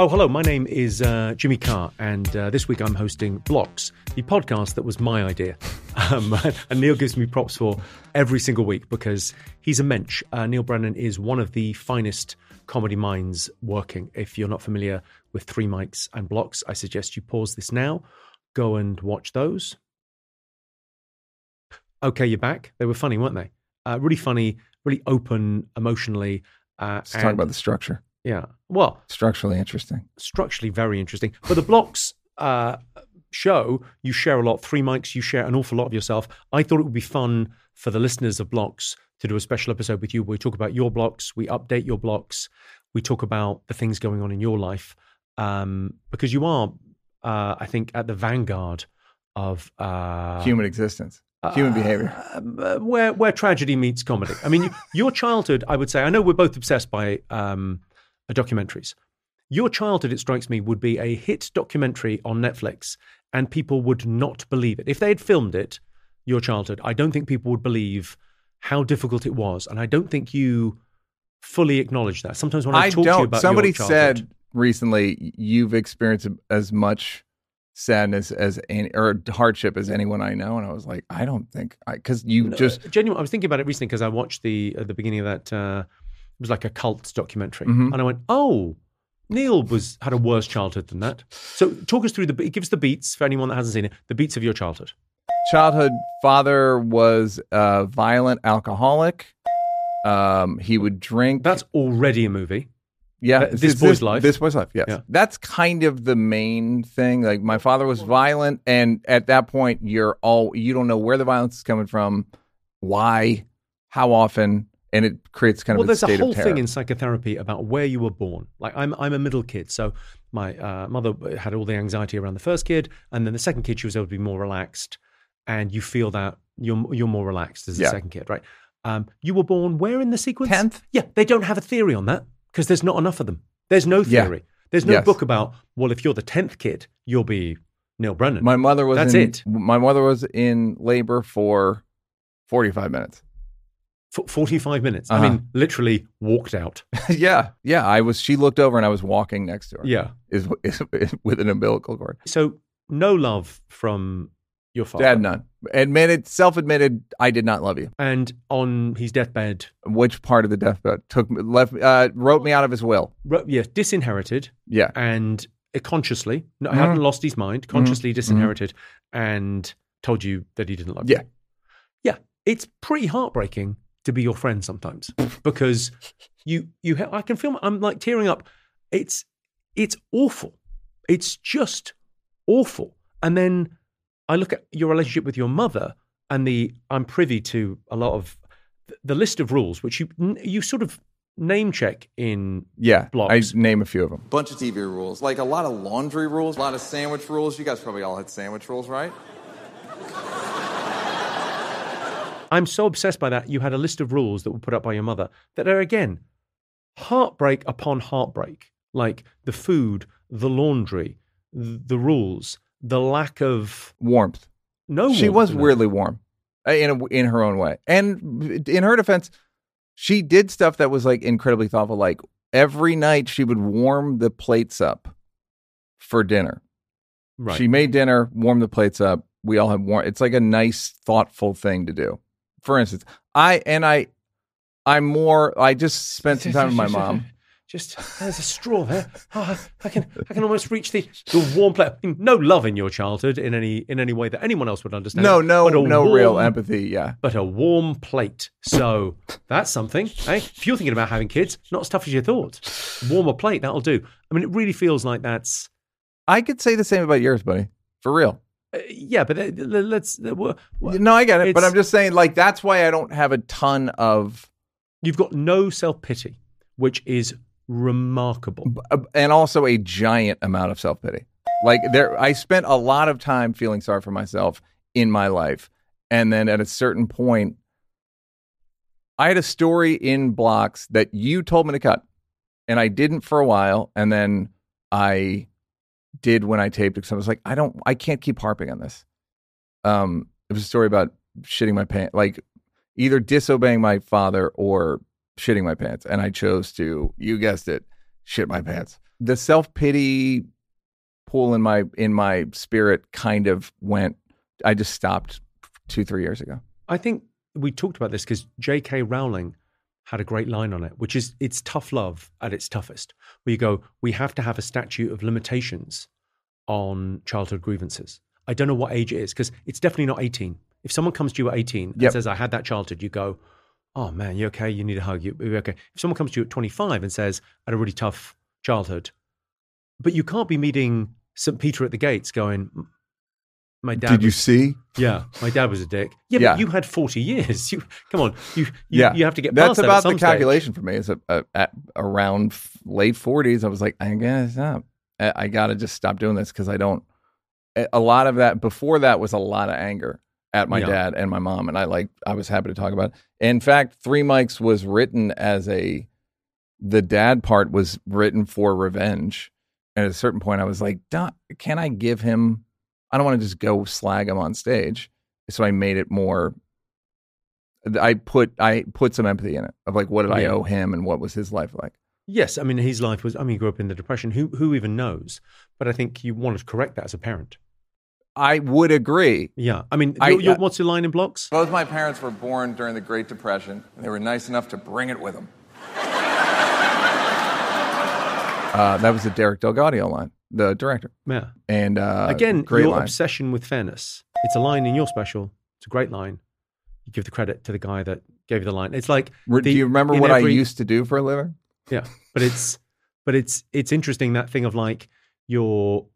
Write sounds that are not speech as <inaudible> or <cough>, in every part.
Oh, hello. My name is uh, Jimmy Carr, and uh, this week I'm hosting Blocks, the podcast that was my idea. <laughs> Um, and Neal gives me props for every single week because he's a mensch. Uh, Neal Brennan is one of the finest comedy minds working. If you're not familiar with Three Mics and Blocks, I suggest you pause this now, go and watch those. Okay, you're back. They were funny, weren't they? Uh, really funny, really open emotionally. Uh, Let's talk about the structure. Yeah. Well, Structurally interesting. structurally very interesting. But the blocks uh, show you share a lot. Three mics, you share an awful lot of yourself. I thought it would be fun for the listeners of blocks to do a special episode with you where we talk about your blocks, we update your blocks, we talk about the things going on in your life um, because you are, uh, I think, at the vanguard of uh, Human existence. Human behavior. uh, where where tragedy meets comedy. I mean, <laughs> your childhood, I would say. I know we're both obsessed by um, documentaries. Your childhood, it strikes me, would be a hit documentary on Netflix, and people would not believe it if they had filmed it. Your childhood, I don't think people would believe how difficult it was, and I don't think you fully acknowledge that. Sometimes when I, I talk to you about Somebody your childhood, said recently you've experienced as much sadness as any, or hardship as anyone I know, and I was like, I don't think I because you just genuine. I was thinking about it recently because I watched the at the beginning of that. Uh, it was like a cult documentary, Mhm. and I went, "Oh, Neal was had a worse childhood than that." So, talk us through the. It gives us the beats for anyone that hasn't seen it. The beats of your childhood. childhood father was a violent alcoholic. Um, he would drink. That's already a movie. yeah, that- This Boy's Life. This boy's life. Yes, Yeah. that's kind of the main thing. Like my father was violent, and at that point, you're all you don't know where the violence is coming from, why, how often, and it creates kind well, of well, there's a whole thing in psychotherapy about where you were born. Like I'm, I'm a middle kid, so my uh, mother had all the anxiety around the first kid, and then the second kid she was able to be more relaxed, and you feel that you're you're more relaxed as the Yeah. second kid, right? Um, you were born where in the sequence? Tenth. Yeah, they don't have a theory on that because there's not enough of them. There's no Yeah. theory. There's no Yes. book about well, if you're the tenth kid, you'll be Neal Brennan. My mother was. That's in, it. My mother was in labor for forty-five minutes. F- Forty-five minutes. I Uh-huh. mean, literally walked out. <laughs> yeah, yeah. I was. She looked over, and I was walking next to her. Yeah. is, is, is with an umbilical cord. So no love from your father. Dad, none. Admitted, self-admitted. I did not love you. And on his deathbed, Which part of the deathbed took left uh, wrote me out of his will? ro- yes, disinherited Yeah, and uh, consciously, no, Mhm. hadn't lost his mind, consciously disinherited, and told you that he didn't love Yeah. you. Yeah, it's pretty heartbreaking to be your friend sometimes because you you ha- I can feel my- I'm like tearing up. It's it's awful. It's just awful. And then I look at your relationship with your mother and the I'm privy to a lot of the list of rules which you you sort of name check in yeah. Blocks. I name a few of them. bunch of TV rules, like a lot of laundry rules, a lot of sandwich rules. You guys probably all had sandwich rules, right? I'm so obsessed by that. You had a list of rules that were put up by your mother that are, again, heartbreak upon heartbreak. Like the food, the laundry, the rules, the lack of Warmth. no. she warmth was weirdly warm, uh, in a, in her own way. And in her defense, she did stuff that was like incredibly thoughtful. Like every night, she would warm the plates up for dinner. Right. She made dinner, warmed the plates up. We all had warm. It's like a nice, thoughtful thing to do. For instance, I and I, I'm more. I just spent some time with my mom. <laughs> Just there's a straw there. Oh, I can I can almost reach the the warm plate. No love in your childhood in any in any way that anyone else would understand. No, no, no real empathy. Yeah, But a warm plate. So that's something. Eh? If you're thinking about having kids, not as tough as you thought. Warmer plate, that'll do. I mean, it really feels like that's I could say the same about yours, buddy. For real. Uh, yeah. But uh, let's. Uh, wha- No, I get it, but I'm just saying, like that's why I don't have a ton of, you've got no self pity, which is remarkable. uh, and also a giant amount of self pity. Like there, I spent a lot of time feeling sorry for myself in my life, and then at a certain point, I had a story in blocks that you told me to cut, and I didn't for a while, and then I did when I taped it. So I was like, I don't, I can't keep harping on this. Um, it was a story about shitting my pants, like either disobeying my father or shitting my pants, and I chose to, you guessed it, shit my pants. the self pity pool in my in my spirit kind of went. I just stopped two three years ago. I think we talked about this because J.K. Rowling had a great line on it, which is it's tough love at its toughest, where you go, we have to have a statute of limitations on childhood grievances. I don't know what age it is because it's definitely not 18. If someone comes to you at 18 and Yep. says, I had that childhood, you go, oh man, you okay? You need a hug. You okay? If someone comes to you at 25 and says, I had a really tough childhood, but you can't be meeting St. Peter at the gates going, "M- my dad Did you see? yeah, my dad was a dick. Yeah, Yeah. but you had forty years. You come on, you you, yeah, you have to get That's that about some the stage. calculation for me. Is a, a, at around late forties, I was like, I guess not. I, I got to just stop doing this because I don't. a- A lot of that before that was a lot of anger at my Yeah. dad and my mom, and I like I was happy to talk about. it. In fact, Three Mics was written as a the dad part was written for revenge. And at a certain point, I was like, can I give him? I don't want to just go slag him on stage. So I made it more. I put I put some empathy in it of like what did I owe him and what was his life like. Yes, I mean his life was. I mean, he grew up in the depression. Who who even knows? But I think you want to correct that as a parent. I would agree. Yeah, I mean, I- your, your, uh, what's your line in blocks? Both my parents were born during the Great Depression, and they were nice enough to bring it with them. Uh, that was a Derek DelGaudio line, the director, Yeah. and uh, Again, great your line. obsession with fairness. It's a line in your special. It's a great line. You give the credit to the guy that gave you the line. It's like Re- the- Do you remember what I used to do for a living? Yeah, but it's <laughs> but it's it's interesting that thing of like your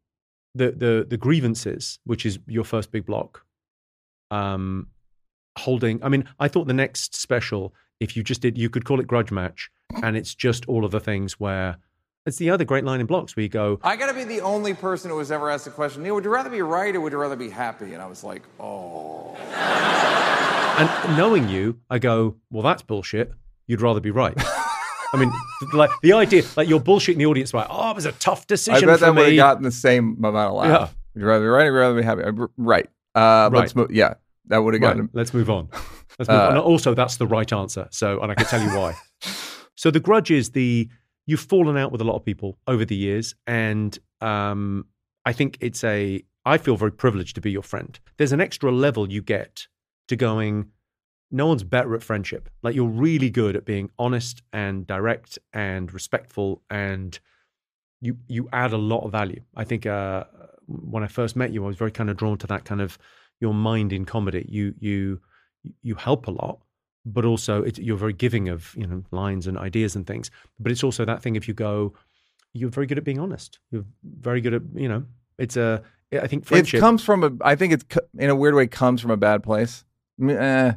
the the the grievances, which is your first big block. Um, holding. I mean, I thought the next special, if you just did, you could call it grudge match, and it's just all of the things where it's the other great line in blocks where you go, I gotta be the only person who was ever asked the question, Neal, would you rather be right or would you rather be happy? And I was like, oh. and knowing you, I go, well, that's bullshit. You'd rather be right. I mean, like the idea, like you're bullshitting the audience by, oh, it was a tough I decision bet for that would have gotten the same amount of laugh. Yeah. Would you rather be right or rather be happy? Uh, Right. Uh, Let's Right. move. Yeah, that would have Right, gotten. let's move on. Let's move Uh, on. And Also, that's the right answer. So, and I can tell you why. <laughs> so, the grudge is the you've fallen out with a lot of people over the years, and um, I think it's a. I feel very privileged to be your friend. There's an extra level you get to going. No one's better at friendship. Like you're really good at being honest and direct and respectful, and you you add a lot of value. I think uh, when I first met you, I was very kind of drawn to that kind of your mind in comedy. You you you help a lot, but also it, you're very giving of you know lines and ideas and things. But it's also that thing if you go, you're very good at being honest. You're very good at you know. It's a I think friendship. It comes from a. I think it's in a weird way comes from a bad place. I eh.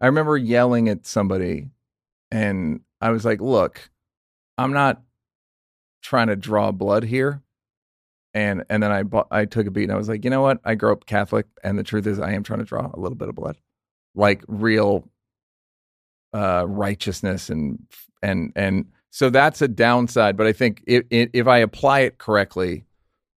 I remember yelling at somebody, and I was like, "Look, I'm not trying to draw blood here." And and then I bought, I took a beat and I was like, you know what? I grew up Catholic, and the truth is, I am trying to draw a little bit of blood, like real uh, righteousness and and and so that's a downside. But I think if if I apply it correctly,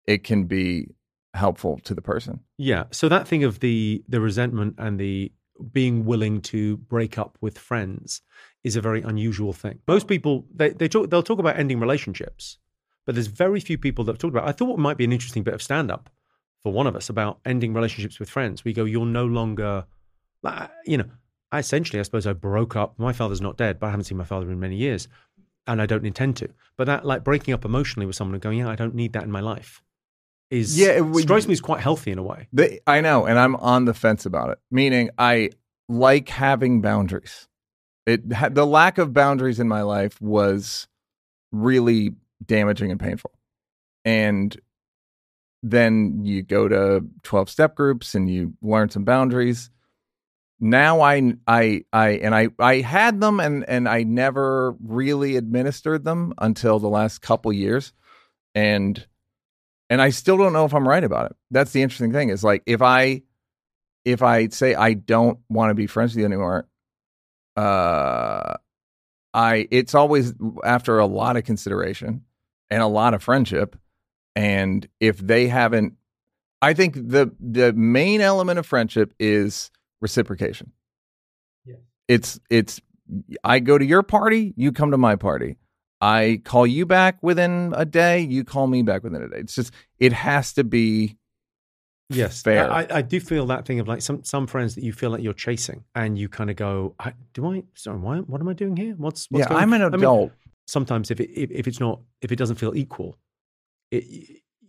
it can be helpful to the person. Yeah. So that thing of the the resentment and the being willing to break up with friends is a very unusual thing. Most people they they talk they'll talk about ending relationships, but there's very few people that have talked about. I thought it might be an interesting bit of stand up for one of us about ending relationships with friends. We go, you're no longer, you know. I essentially, I suppose, I broke up. My father's not dead, but I haven't seen my father in many years, and I don't intend to. But that, like, breaking up emotionally with someone and going, yeah, I don't need that in my life, is Yeah, it would- strikes me as quite healthy in a way. The, I know, and I'm on the fence about it. Meaning, I like having boundaries. It the lack of boundaries in my life was really damaging and painful. And then you go to 12 step groups and you learn some boundaries. Now I I I and I I had them and and I never really administered them until the last couple years. And and I still don't know if I'm right about it. That's the interesting thing is like if I if I say I don't want to be friends with you anymore, uh I it's always after a lot of consideration and a lot of friendship and if they haven't I think the the main element of friendship is reciprocation. Yeah. It's it's I go to your party, you come to my party. I call you back within a day, you call me back within a day. It's just it has to be Yes, fair. I, I do feel that thing of like some some friends that you feel like you're chasing, and you kind of go, I, "Do I? Sorry, why, what am I doing here? What's, what's yeah. going I'm an I mean, adult. sometimes if it if, if it's not if it doesn't feel equal, it,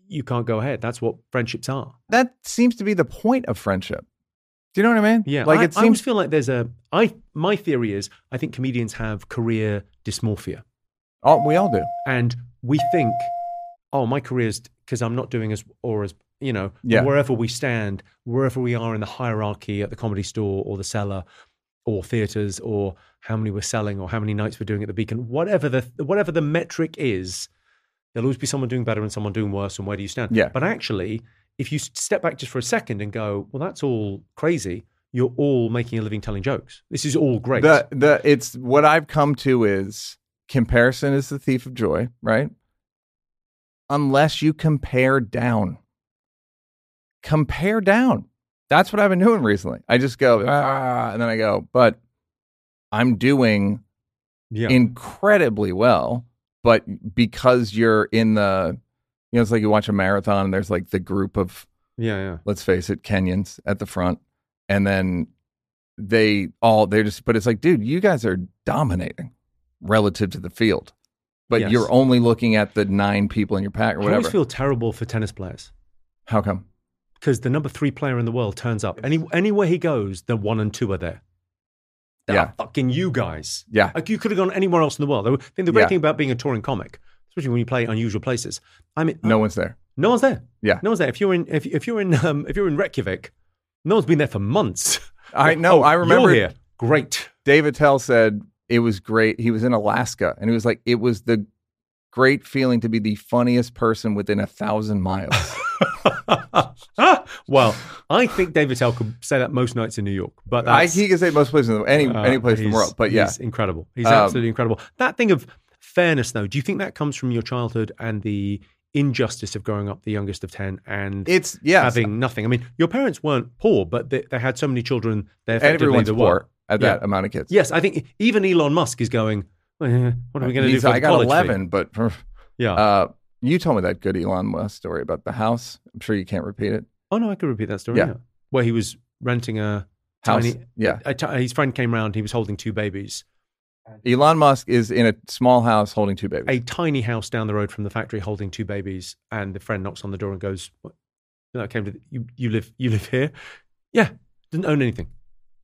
you can't go ahead. That's what friendships are. that seems to be the point of friendship. Do you know what I mean? Yeah, like I, it I always seems. feel like there's a. I my theory is I think comedians have career dysmorphia, oh, we all do. and we think, oh, my career's because I'm not doing as or as you know Yeah. wherever we stand, wherever we are in the hierarchy at the comedy store or the cellar or theaters or how many we're selling or how many nights we're doing at the Beacon, whatever the whatever the metric is, there'll always be someone doing better and someone doing worse. And where do you stand? Yeah. But actually, if you step back just for a second and go, well, that's all crazy. You're all making a living telling jokes. This is all great. The the it's what I've come to is comparison is the thief of joy, right? Unless you compare down. Compare down. That's what I've been doing recently. I just go, ah, and then I go, but I'm doing yeah. incredibly well. But because you're in the, you know, it's like you watch a marathon and there's like the group of yeah. Yeah. let's face it, Kenyans at the front. And then they all, they're just, but it's like, dude, you guys are dominating relative to the field. But Yes. you're only looking at the nine people in your pack or I whatever. always feel terrible for tennis players. How come? because the number three player in the world turns up. Any anywhere he goes, the one and two are there. They Yeah. fucking you guys. Yeah. Like you could have gone anywhere else in the world. I think the great Yeah. thing about being a touring comic, especially when you play unusual places, I mean, No one's there. no one's there. Yeah. no one's there. If you're in, if, if you're in, um, if you're in Reykjavik, no one's been there for months. <laughs> I know. Oh, I remember here. Great. Dave Attell said it was great. He was in Alaska and he was like, it was the great feeling to be the funniest person within a thousand miles. <laughs> <laughs> well, I think Dave Attell could say that most nights in New York, but I, he can say most places in the, any Uh, any place in the world. But yeah, he's incredible. He's Um, absolutely incredible. That thing of fairness, though, do you think that comes from your childhood and the injustice of growing up the youngest of ten and it's yes. having nothing? I mean, your parents weren't poor, but they, they had so many children. They're Everyone's the poor at that Yeah. amount of kids. Yes, I think even Elon Musk is going. "Well, what are we going to do for I got college fee?" eleven, but <laughs> Yeah. uh, you told me that good Elon Musk story about the house. I'm sure you can't repeat it. oh no, I could repeat that story. Yeah. Yeah. Where he was renting a House, tiny. yeah. a his friend came round. He was holding two babies. Elon Musk is in a small house holding two babies. a tiny house down the road from the factory holding two babies and the friend knocks on the door and goes what? I came to the, you you live you live here yeah doesn't own anything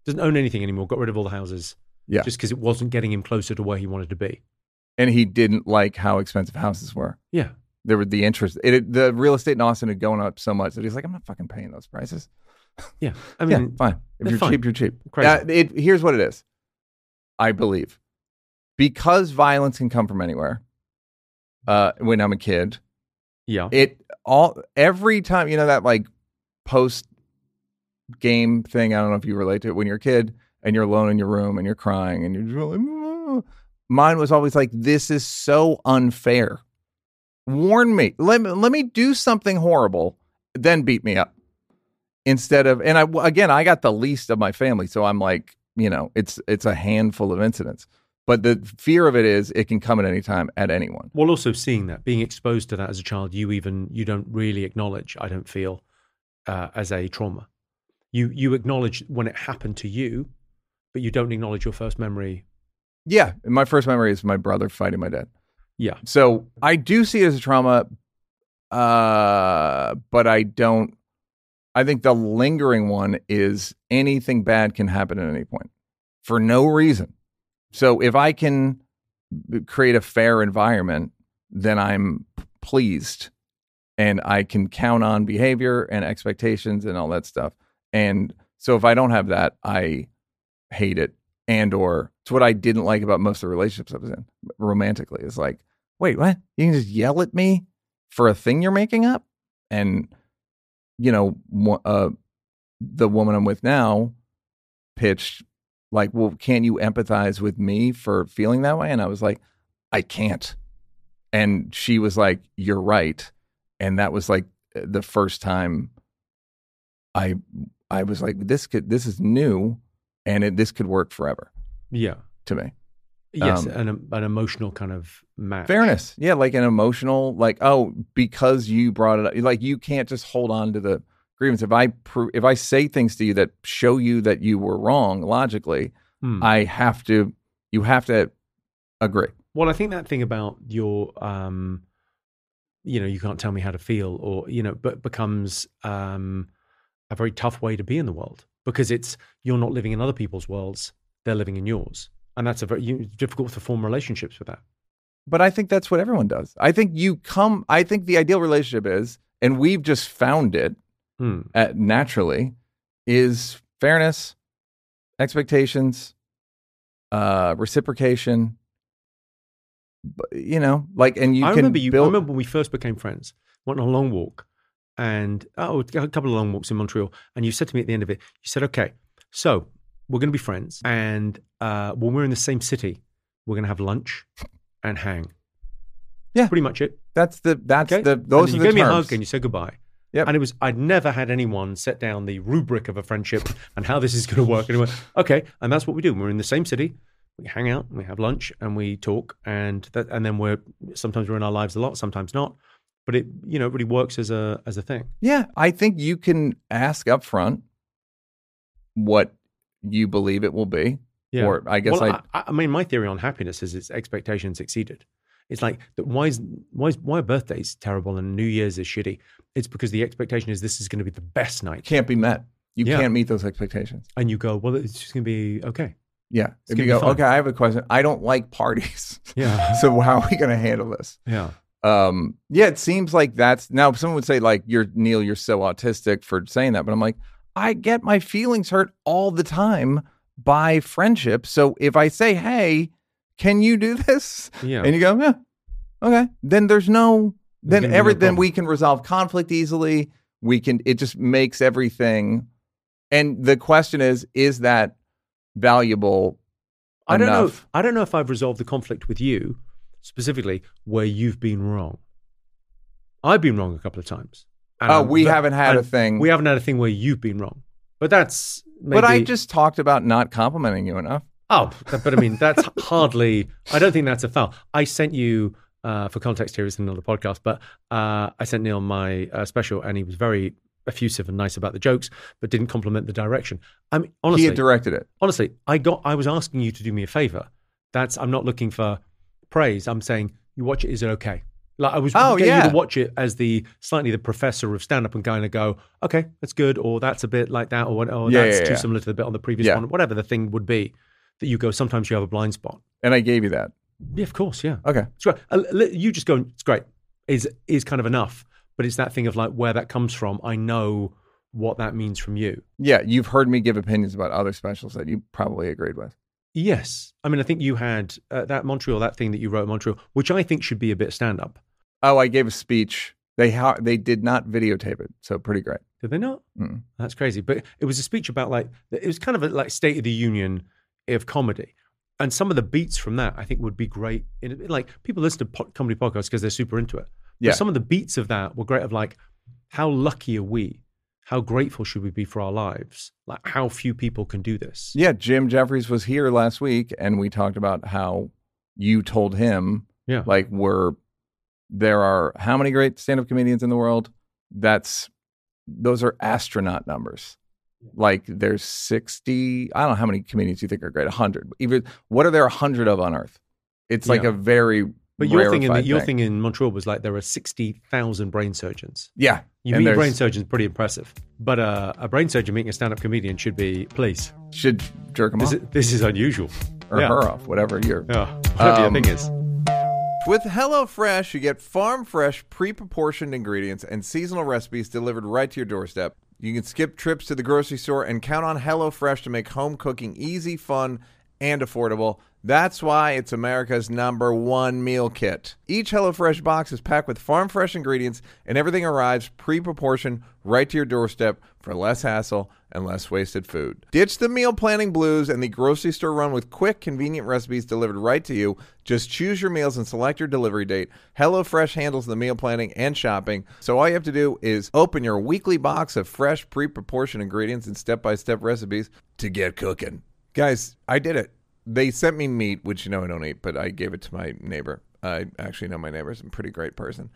doesn't own anything anymore got rid of all the houses Yeah. just because it wasn't getting him closer to where he wanted to be and he didn't like how expensive houses were. yeah There were the interest. It, the real estate in Austin had gone up so much that he's like, I'm not fucking paying those prices. yeah I <laughs> yeah, mean fine. If you're fine. cheap, you're cheap. Crazy. Uh, it, here's what it is. I believe because violence can come from anywhere. Uh, when I'm a kid, yeah it all every time you know that like post game thing. I don't know if you relate to it when you're a kid and you're alone in your room and you're crying and you're like, "Ah." mine was always like, this is so unfair. Warn me. Let me let me do something horrible, then beat me up instead of. And I again, I got the least of my family, so I'm like, you know, it's it's a handful of incidents. But the fear of it is it can come at any time at anyone. well also seeing that being exposed to that as a child you even you don't really acknowledge I don't feel uh, as a trauma you you acknowledge when it happened to you but you don't acknowledge your first memory Yeah, my first memory is my brother fighting my dad. yeah So I do see it as a trauma, uh, but I don't. I think the lingering one is anything bad can happen at any point for no reason. So if I can create a fair environment, then I'm pleased and I can count on behavior and expectations and all that stuff. And so if I don't have that, I hate it. And or it's what I didn't like about most of the relationships I was in romantically. It's like, wait, what? You can just yell at me for a thing you're making up? And, you know, uh, the woman I'm with now pitched like, well, can't you empathize with me for feeling that way? And I was like, I can't. And she was like, you're right. And that was like the first time I I was like, this could this is new and it, this could work forever yeah to me. Yes, Um, an, an emotional kind of match. fairness yeah like an emotional like oh because you brought it up like you can't just hold on to the grievance if i pro- if i say things to you that show you that you were wrong logically Hmm. i have to you have to agree Well, I think that thing about your, um, you know, you can't tell me how to feel, or you know, but becomes um, a very tough way to be in the world because it's you're not living in other people's worlds; they're living in yours, and that's a very you, difficult to form relationships with that. but i think that's what everyone does i think you come i think the ideal relationship is and we've just found it Hmm. uh, naturally is fairness expectations uh reciprocation you know like and you I can remember you. build I remember when we first became friends. Went on a long walk, and oh, a couple of long walks in Montreal. And you said to me at the end of it, you said, "Okay, so we're going to be friends, and uh, when we're in the same city, we're going to have lunch and hang." Yeah. pretty much it. that's the that's Okay, the those and are you the gave me a terms hug and you said goodbye. Yep. And it was I'd never had anyone set down the rubric of a friendship and how this is going to work. And it went, okay, and that's what we do. We're in the same city. We hang out, we have lunch, and we talk, and that, and then we're sometimes we're in our lives a lot, sometimes not. But it, you know, it really works as a as a thing. yeah i think you can ask up front what you believe it will be Yeah. or i guess well, I, I, I mean, my theory on happiness is its expectations exceeded. It's like. Why is why is why are birthdays terrible and New Year's is shitty? It's because the expectation is this is going to be the best night, can't be met. You Yeah. can't meet those expectations. And you go, well, it's just going to be okay. yeah. If you go fun. okay i have a question. I don't like parties. Yeah, <laughs> so how are we going to handle this? Yeah. um yeah it seems like that's now someone would say like you're neal you're so autistic for saying that but i'm like i get my feelings hurt all the time by friendship. So if i say hey can you do this Yeah. and you go yeah okay. Then there's no then every then we can resolve conflict easily we can it just makes everything and the question is is that valuable I don't know. I don't know if I've resolved the conflict with you specifically where you've been wrong. I've been wrong a couple of times. Oh I'm we ve- haven't had a thing We haven't had a thing where you've been wrong. But that's maybe, but i just talked about not complimenting you enough Oh, but I mean, that's <laughs> hardly. I don't think that's a foul. I sent you, uh, for context here, it's another podcast, but uh, I sent Neal my uh, special, and he was very effusive and nice about the jokes, but didn't compliment the direction. I mean, honestly, he had directed it honestly, I got. I was asking you to do me a favor. That's. I'm not looking for praise. I'm saying you watch it. Is it okay? Like I was Oh, getting you to watch it as the slightly the professor of stand up and kind of go, okay, that's good, or that's a bit like that, or what, or Yeah, that's yeah, too yeah. similar to the bit on the previous Yeah. one, whatever the thing would be. That you go. Sometimes you have a blind spot. and i gave you that Yeah, of course. Yeah, okay it's great. Uh, you just go. It's great. Is is kind of enough. But it's that thing of like where that comes from. I know what that means from you. yeah you've heard me give opinions about other specials that you probably agreed with Yes, I mean I think you had uh, that Montreal, that thing that you wrote in Montreal, which I think should be a bit stand up. oh i gave a speech they ha- they did not videotape it so pretty great Did they not? Mm. That's crazy. But it was a speech about like it was kind of a like State of the Union of comedy, and some of the beats from that I think would be great. In like people listen to po- comedy podcasts because they're super into it. But Yeah. some of the beats of that were great. Of like, how lucky are we? How grateful should we be for our lives? Like, how few people can do this. Yeah, Jim Jefferies was here last week, and we talked about how you told him, Yeah. like, we're there are how many great stand-up comedians in the world? That's those are astronaut numbers. Like, there's sixty. I don't know how many comedians you think are great. hundred. Even what are there a hundred of on Earth? It's like Yeah. a very But your thing in the, your thing. thing in Montreal was like there are sixty thousand brain surgeons. Yeah, You meet brain surgeons pretty impressive, but uh, a brain surgeon meeting a stand-up comedian should be please. should jerk him This off is, this is unusual. or yeah. her off, whatever you're. Yeah, whatever Um, your thing is. With HelloFresh, you get farm fresh, pre proportioned ingredients and seasonal recipes delivered right to your doorstep. You can skip trips to the grocery store and count on HelloFresh to make home cooking easy, fun, and affordable. That's why it's America's number one meal kit. Each HelloFresh box is packed with farm fresh ingredients, and everything arrives pre proportioned right to your doorstep for less hassle and less wasted food. Ditch the meal planning blues and the grocery store run with quick, convenient recipes delivered right to you. Just choose your meals and select your delivery date. HelloFresh handles the meal planning and shopping, so all you have to do is open your weekly box of fresh, pre proportioned ingredients and step by step recipes to get cooking. Guys, I did it. they sent me meat, which you know I don't eat, but I gave it to my neighbor. I actually know my neighbor's a pretty great person.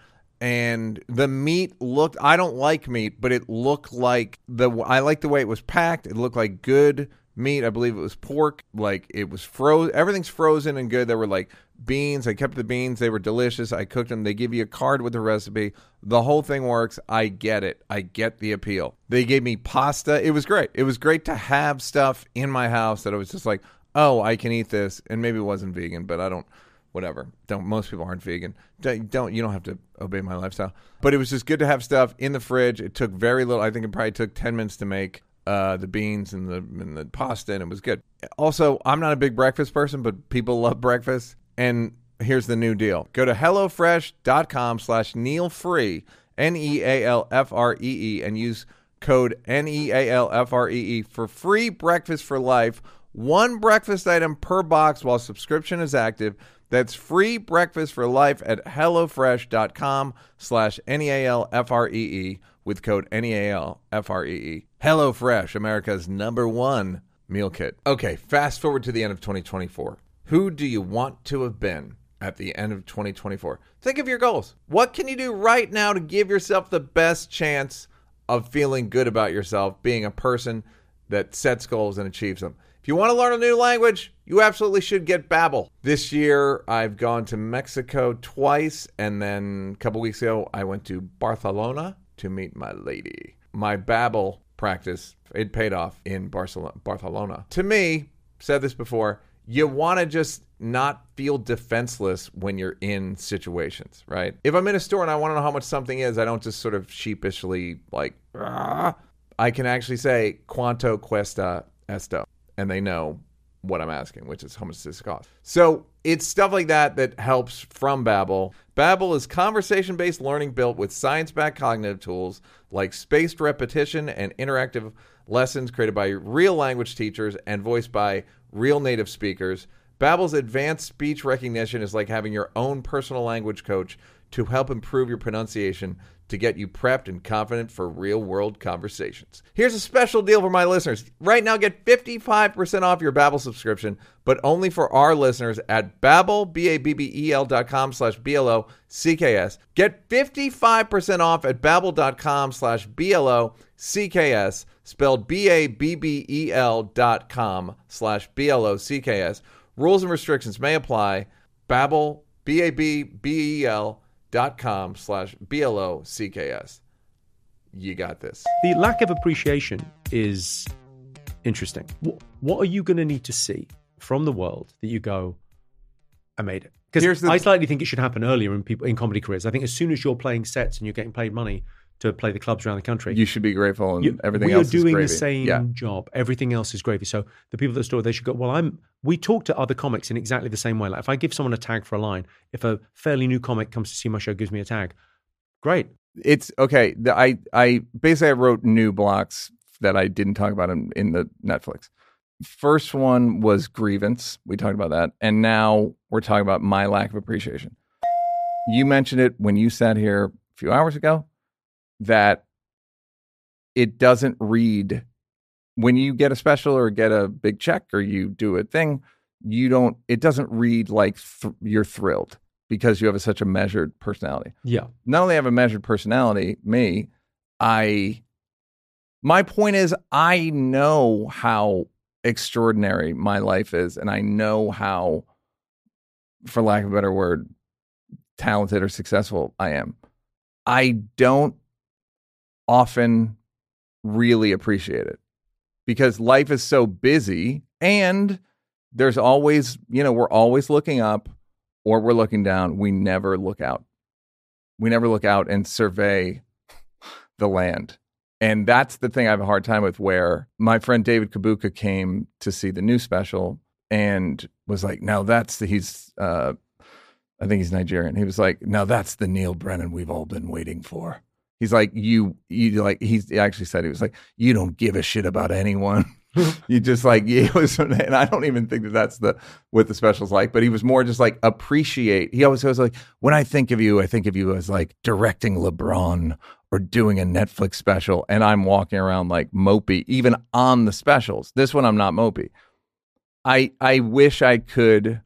And the meat looked I don't like meat, but it looked like the I like the way it was packed. It looked like good meat. I believe it was pork. Like it was frozen. Everything's frozen and good. There were like beans. I kept the beans. They were delicious. I cooked them. They give you a card with the recipe. The whole thing works. I get it. I get the appeal. They gave me pasta. It was great. It was great to have stuff in my house that I was just like, oh, I can eat this. And maybe it wasn't vegan, but I don't. Whatever. Don't most people aren't vegan. Don't, don't you don't have to obey my lifestyle. But it was just good to have stuff in the fridge. It took very little. I think it probably took ten minutes to make uh, the beans and the and the pasta, and it was good. Also, I'm not a big breakfast person, but people love breakfast. And here's the new deal: go to hellofresh.com/slash Neal Free, N E A L F R E E, and use code N E A L F R E E for free breakfast for life. One breakfast item per box while subscription is active. That's free breakfast for life at HelloFresh.com slash N-E-A-L-F-R-E-E with code N-E-A-L-F-R-E-E. HelloFresh, America's number one meal kit. Okay, fast forward to the end of 2024. Who do you want to have been at the end of 2024? Think of your goals. What can you do right now to give yourself the best chance of feeling good about yourself, being a person that sets goals and achieves them? If you want to learn a new language, you absolutely should get Babbel. This year, I've gone to Mexico twice, and then a couple weeks ago, I went to Barcelona to meet my lady. My Babbel practice, it paid off in Barcelona. Barcelona. To me, said this before, you want to just not feel defenseless when you're in situations, right? If I'm in a store and I want to know how much something is, I don't just sort of sheepishly like, "Ah." I can actually say, quanto cuesta esto? And they know what I'm asking, which is how much does this cost. So it's stuff like that that helps from Babbel. Babbel is conversation-based learning built with science-backed cognitive tools like spaced repetition and interactive lessons created by real language teachers and voiced by real native speakers. Babbel's advanced speech recognition is like having your own personal language coach to help improve your pronunciation to get you prepped and confident for real-world conversations. Here's a special deal for my listeners. Right now get 55% off your Babbel subscription, but only for our listeners at Babbel, B-A-B-B-E-L dot com slash B-L-O-C-K-S. Get 55% off at Babbel.com slash B-L-O-C-K-S, spelled B-A-B-B-E-L dot com slash B-L-O-C-K-S. Rules and restrictions may apply. Babbel, B-A-B-B-E-L dot com slash B-L-O-C-K-S. You got this. The lack of appreciation is interesting. What, what are you going to need to see from the world that you go, I made it? Because I slightly think it should happen earlier in people in comedy careers. I think as soon as you're playing sets and you're getting paid money to play the clubs around the country, You should be grateful, and you- everything we else are doing the same Yeah. job. Everything else is gravy. So the people at the store, they should go. Well, I'm. We talk to other comics in exactly the same way. Like if I give someone a tag for a line, if a fairly new comic comes to see my show, gives me a tag, great. it's okay. The, I I basically I wrote new blocks that I didn't talk about in, in the Netflix. First one was grievance. We talked about that, and now we're talking about my lack of appreciation. You mentioned it when you sat here a few hours ago that it doesn't read when you get a special or get a big check or you do a thing. You don't. It doesn't read like th- you're thrilled because you have a, such a measured personality Yeah, not only have a measured personality, me, I my point is I know how extraordinary my life is and I know how for lack of a better word talented or successful I am. I don't often really appreciate it because life is so busy and there's always, you know, we're always looking up or we're looking down. We never look out we never look out and survey the land. And that's the thing I have a hard time with where my friend David Kabuka came to see the new special and was like, now that's the, he's, uh, I think he's Nigerian. He was like, now that's the Neal Brennan we've all been waiting for. He's like, you, you like, he's he actually said, he was like, you don't give a shit about anyone. <laughs> you just like, yeah, it was, and I don't even think that that's the, what the special's like, but he was more just like appreciate. He always goes like, when I think of you, I think of you as like directing LeBron or doing a Netflix special. And I'm walking around like mopey, even on the specials. This one, I'm not mopey. I I wish I could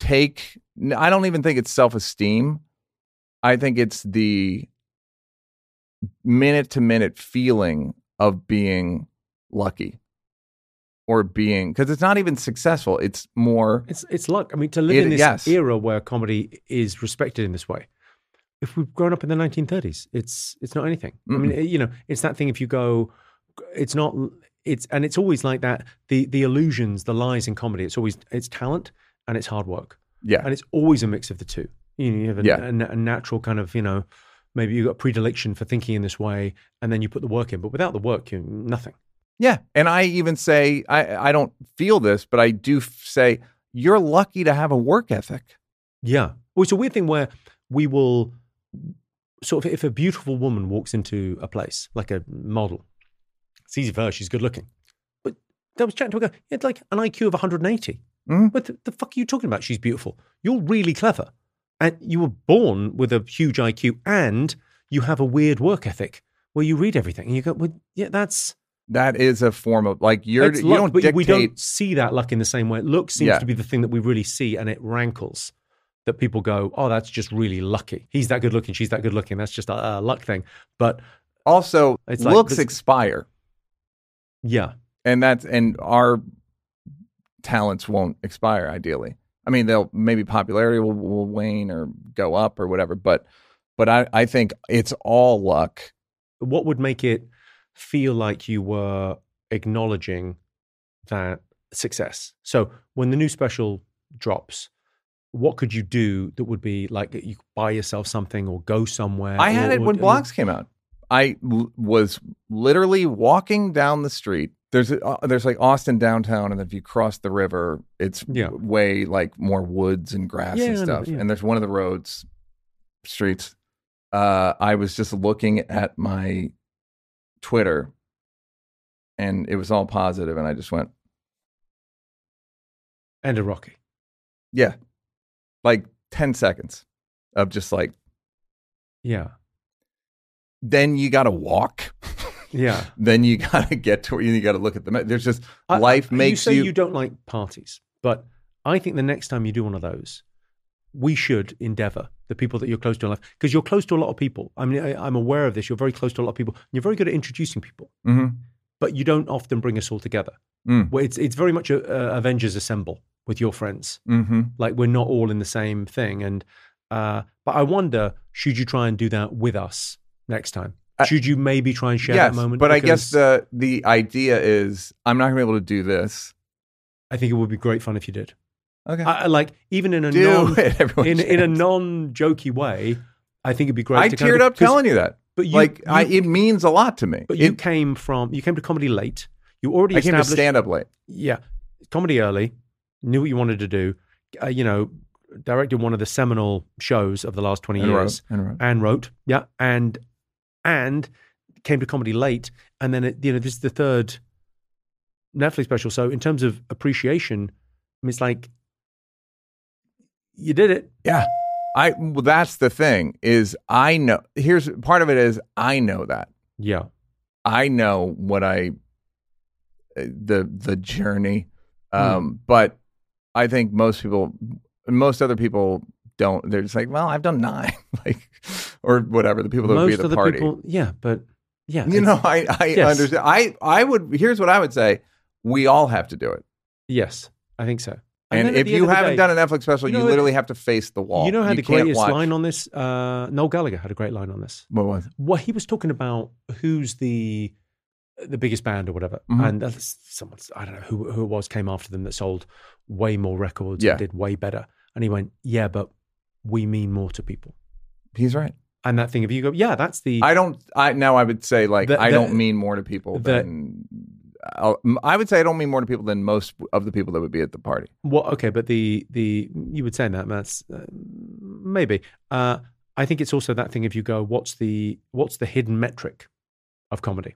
take. I don't even think it's self esteem. I think it's the minute to minute feeling of being lucky or being because it's not even successful. It's more. It's it's luck. I mean, to live It- in this yes. era where comedy is respected in this way. If we've grown up in the 1930s, it's it's not anything. I mean, eh, you know, it's that thing. If you go, it's not. It's and it's always like that. The the illusions, the lies in comedy. It's always it's talent and it's hard work, Yeah. and it's always a mix of the two. You, know, you have a, Yeah. a, a natural kind of you know, maybe you have got a predilection for thinking in this way, and then you put the work in. But without the work, you nothing. Yeah, and I even say I I don't feel this, but I do f- say you're lucky to have a work ethic. Yeah. Well, it's a weird thing where we will sort of, if a beautiful woman walks into a place, like a model, it's easy for her, she's good looking. But I was chatting to a guy, it's like an IQ of 180. Mhm. What the, the fuck are you talking about? She's beautiful. You're really clever. And you were born with a huge IQ and you have a weird work ethic where you read everything and you go, well, yeah, that's, That is a form of like you're that's you don't but dictate. we don't see that luck in the same way. Luck seems Yeah. to be the thing that we really see, and it rankles. That people go, oh, that's just really lucky. He's that good looking. She's that good looking. That's just a, a luck thing. But also, It's like looks expire, yeah, and that's and our talents won't expire. Ideally, I mean, they'll maybe popularity will, will wane or go up or whatever, but but I I think it's all luck. what would make it feel like you were acknowledging that success? So when the new special drops, what could you do that would be like you buy yourself something or go somewhere? I had or- it or- when Blocks came out. I l- was literally walking down the street. There's a, uh, there's like Austin downtown, and if you cross the river, it's Yeah. way like more woods and grass Yeah, and stuff. yeah. And there's one of the roads, streets. Uh, I was just looking at my Twitter, and it was all positive, and I just went, And a Rocky. yeah, like ten seconds of just like. Yeah. Then you got to walk. Yeah. <laughs> then you got to get to where you got to look at the. There's just I- life I- makes you say you. you don't like parties, but I think the next time you do one of those, we should endeavor the people that you're close to in life because you're close to a lot of people. I mean, I, I'm aware of this. You're very close to a lot of people. You're very good at introducing people, Mhm. but you don't often bring us all together. Mm. Where it's it's very much a, a Avengers assemble with your friends. Mm-hmm. Like we're not all in the same thing. And uh, but I wonder, should you try and do that with us next time? Should you maybe try and share yes, that moment? but I guess the the idea is I'm not going to be able to do this. I think it would be great fun if you did. Okay, I, I like even in a do non it. In in a non jokey way. I think it'd be great. I teared up telling you that. But you, like I, it means a lot to me. but you came from you came to comedy late. You already I came to established stand up late. yeah comedy early. Knew what you wanted to do. Uh, you know, directed one of the seminal shows of the last twenty And years. wrote, and wrote. and wrote, yeah, and and came to comedy late, and then it, you know this is the third Netflix special. So in terms of appreciation, I mean, it's like you did it. Yeah. I well, that's the thing is I know. Here's part of it is I know that Yeah, I know what I the the journey, Hmm. um, but I think most people, most other people don't. They're just like, well, I've done nine, <laughs> like or whatever. The people that would be at the other party. people, yeah, but yeah, you know, I I Yes. understand. I I would. Here's what I would say: we all have to do it. yes, I think so. And, at if you the haven't day- done a Netflix special, You you, know, literally have to face the wall. you know how the greatest watch- line on this? Uh, Noel Gallagher had a great line on this. What was it? Well, he was talking about who's the the biggest band or whatever, Mhm. and that's someone's I don't know who who it was came after them that sold way more records Yeah. and did way better, and he went, yeah, but we mean more to people, He's right. And that thing of you go, yeah, that's the I don't. I now I would say like The- I the- don't mean more to people the- than. I'll- I would say I don't mean more to people than most of the people that would be at the party. Well, okay, but the the you would say that that's uh, maybe. Uh, I think it's also that thing. If you go, what's the what's the hidden metric of comedy?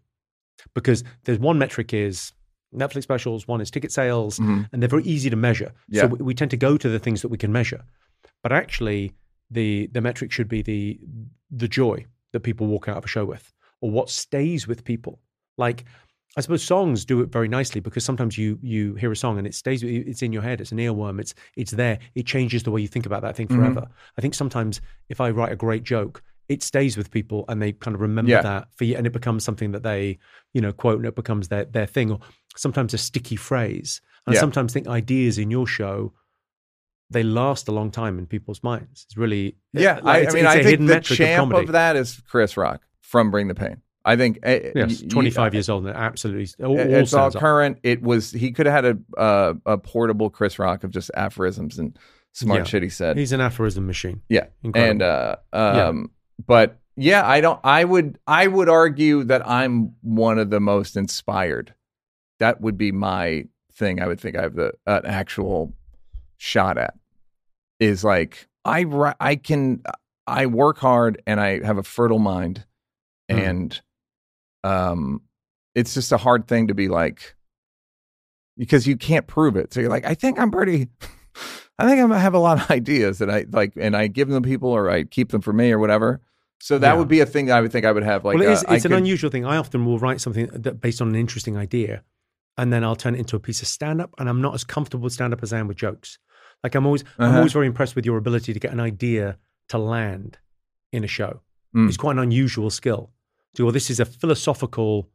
Because there's one metric is Netflix specials, one is ticket sales, Mhm. and they're very easy to measure. Yeah. So we, we tend to go to the things that we can measure. But actually, the the metric should be the the joy that people walk out of a show with, or what stays with people. Like I suppose songs do it very nicely because sometimes you you hear a song and it stays with you, it's in your head, it's an earworm, it's it's there, it changes the way you think about that thing Mm-hmm. forever. I think sometimes if I write a great joke, it stays with people and they kind of remember Yeah. that for you and it becomes something that they, you know, quote and it becomes their their thing or sometimes a sticky phrase. And I sometimes think ideas in your show they last a long time in people's minds. It's really Yeah, like, I, it's- I mean, I think the champ comedy. of, that is Chris Rock from Bring the Pain. I think uh, Yes, y- y- 25 years old and absolutely all, all it's all up. current. It was he could have had a uh, a portable Chris Rock of just aphorisms and smart Yeah. shit he said. He's an aphorism machine. yeah, Incredible. and uh, um, but yeah, I don't. I would I would argue that I'm one of the most inspired. That would be my thing. I would think I have the an actual shot at is like I I can I work hard and I have a fertile mind Mm. and um it's just a hard thing to be like because you can't prove it. So you're like I think I'm pretty <laughs> I think I have a lot of ideas that I like and I give them to people or I keep them for me or whatever. So that Yeah. would be a thing that I would think I would have like well, it uh, is, I it's an could- unusual thing. I often will write something that, based on an interesting idea, and then I'll turn it into a piece of stand up. And I'm not as comfortable with stand up as I am with jokes. Like I'm always, I'm Uh-huh. always very impressed with your ability to get an idea to land in a show. Mm. It's quite an unusual skill. So, well, this is a philosophical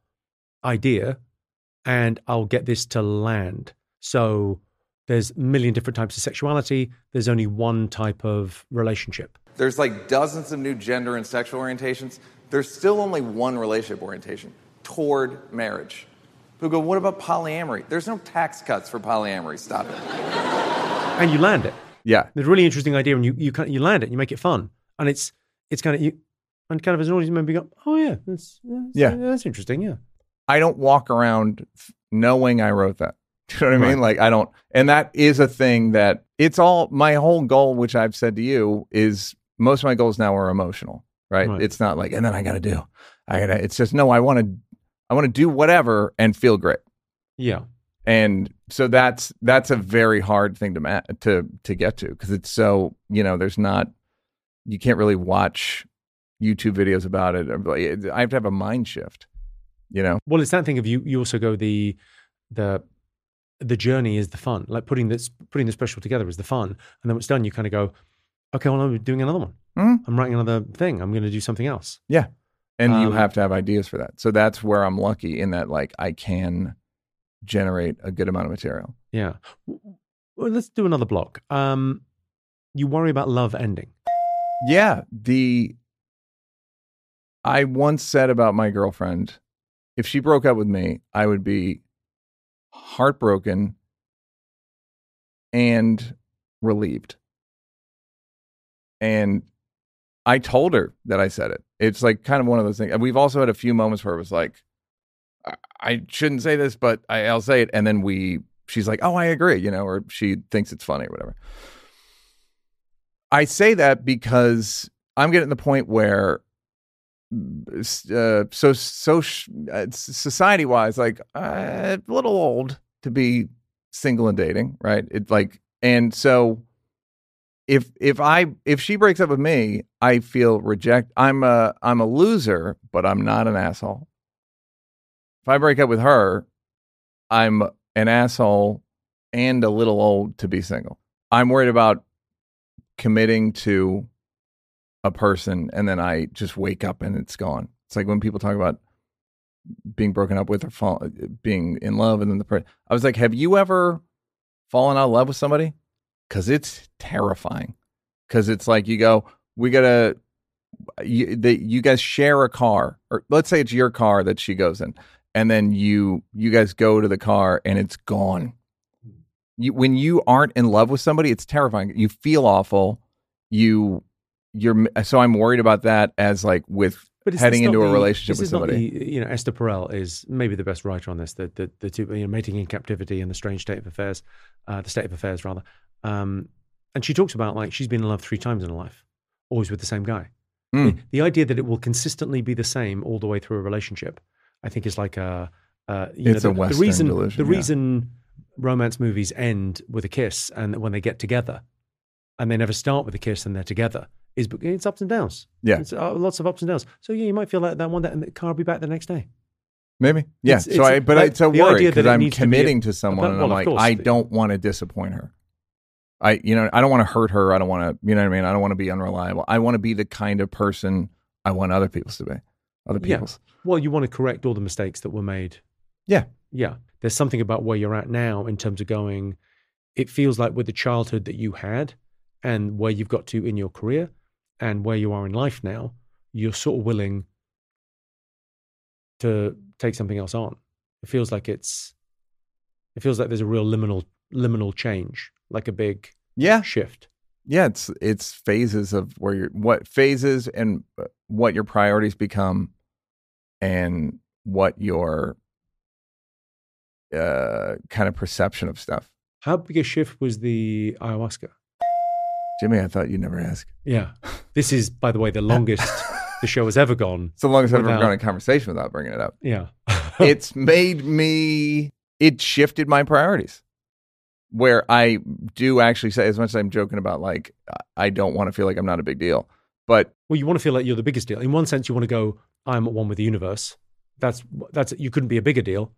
idea, and I'll get this to land. So there's a million different types of sexuality. There's only one type of relationship. There's like dozens of new gender and sexual orientations. There's still only one relationship orientation toward marriage. People go, what about polyamory? There's no tax cuts for polyamory. Stop it. And you land it. yeah. A really interesting idea, and you you kind you land it, and you make it fun, and it's it's kind of you, and kind of as an audience member, you go, oh yeah, that's, that's Yeah. that's interesting, yeah. I don't walk around knowing I wrote that. <laughs> Do you know what I mean? Like I don't, and that is a thing that it's all my whole goal, which I've said to you, is most of my goals now are emotional, right? Right. It's not like, and then I got to do, I got to. It's just no, I want to, I want to do whatever and feel great, Yeah. And so that's that's a very hard thing to ma- to to get to because it's so you know there's not you can't really watch YouTube videos about it. I have to have a mind shift, you know. Well, it's that thing of you. You also go the the the journey is the fun. Like putting this putting the special together is the fun, and then when it's done, you kind of go, okay, well, I'm doing another one. Mhm. I'm writing another thing. I'm going to do something else. Yeah. And you Um, have to have ideas for that. So that's where I'm lucky in that like I can generate a good amount of material. Yeah. Well, let's do another block. Um, you worry about love ending. Yeah, the I once said about my girlfriend, if she broke up with me, I would be heartbroken and relieved. And I told her that I said it. It's like kind of one of those things. And we've also had a few moments where it was like, I, shouldn't say this, but I, I'll say it. And then we, she's like, oh, I agree, you know, or she thinks it's funny or whatever. I say that because I'm getting to the point where, uh, so so uh, society wise, like uh, a little old to be single and dating, right? It like, and so if if I if she breaks up with me, I feel reject. I'm a I'm a loser, but I'm not an asshole. If I break up with her, I'm an asshole and a little old to be single. I'm worried about committing to a person and then I just wake up and it's gone. It's like when people talk about being broken up with or fall, being in love and then the per- I was like, have you ever fallen out of love with somebody? Cuz it's terrifying. Cuz it's like you go, we got to you, the, you guys share a car or let's say it's your car that she goes in and then you you guys go to the car and it's gone. You, when you aren't in love with somebody, it's terrifying. You feel awful. You you're so I'm worried about that as like with heading into a relationship with somebody. the- you know, Esther Perel is maybe the best writer on this. The the, the two, you know, mating in captivity and the strange state of affairs, uh, the state of affairs rather. Um, and she talks about like she's been in love three times in her life, always with the same guy. Mm. The, the idea that it will consistently be the same all the way through a relationship, I think, is like a. Uh, you It's know, a the, Western the reason delusion, the yeah. reason romance movies end with a kiss and when they get together, and they never start with a kiss and they're together is it's ups and downs. Yeah. It's uh, lots of ups and downs. So yeah, you might feel like that one day, and the car will be back the next day. Maybe. Yeah. It's- so it's I, but like it's a worry that because I'm needs to a- committing to someone, But- and I'm like. I don't want to disappoint her. I, you know, I don't want to hurt her. I don't want to, you know what I mean. I don't want to be unreliable. I want to be the kind of person I want other people to be. Other Yeah. Well, you want to correct all the mistakes that were made. Yeah. Yeah. There's something about where you're at now in terms of going, it feels like with the childhood that you had and where you've got to in your career and where you are in life now, you're sort of willing to take something else on. It feels like it's, it feels like there's a real liminal, liminal change, like a big Yeah. shift. Yeah. It's it's phases of where you're what phases and uh, what your priorities become, and what your uh kind of perception of stuff. How big a shift was the ayahuasca? Jimmy, I thought you'd never ask. Yeah. This is, by the way, the longest the show has ever gone. It's the longest I've ever gone in conversation without bringing it up. Yeah. it's made me it shifted my priorities where i do actually say as much as i'm joking about like i don't want to feel like i'm not a big deal but well, you want to feel like you're the biggest deal. In one sense, you want to go, I'm at one with the universe. That's that's you couldn't be a bigger deal.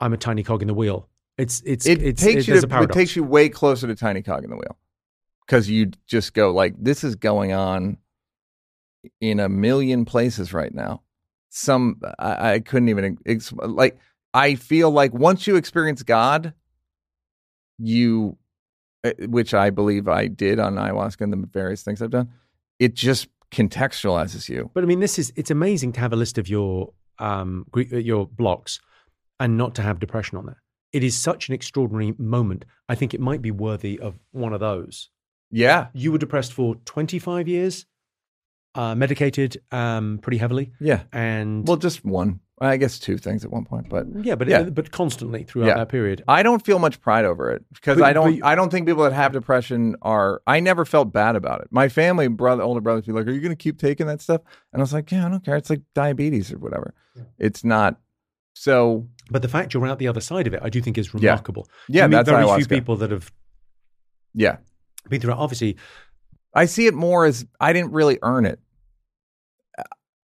I'm a tiny cog in the wheel. It's it's it it's, takes it, you to, it takes you way closer to tiny cog in the wheel because you just go like this is going on in a million places right now some i, I couldn't even ex- like i feel like once you experience god you uh, which i believe i did on ayahuasca and the various things i've done it just contextualizes you But I mean, this is it's amazing to have a list of your um uh, your blocks and not to have depression on there. It is such an extraordinary moment. I think it might be worthy of one of those. yeah You were depressed for 25 years, uh, medicated um, pretty heavily, yeah and well just one i guess two things at one point but yeah, but yeah. but constantly throughout Yeah. that period. I don't feel much pride over it because But- I don't. but I don't think people that have depression are. I never felt bad about it. My family, brother, older brothers, be like, "Are you going to keep taking that stuff?" And I was like, "Yeah, I don't care. It's like diabetes or whatever. It's not." So But the fact you're out the other side of it, I do think is remarkable. yeah, I mean, that's very few people that have Yeah, been through it. Obviously, I see it more as I didn't really earn it.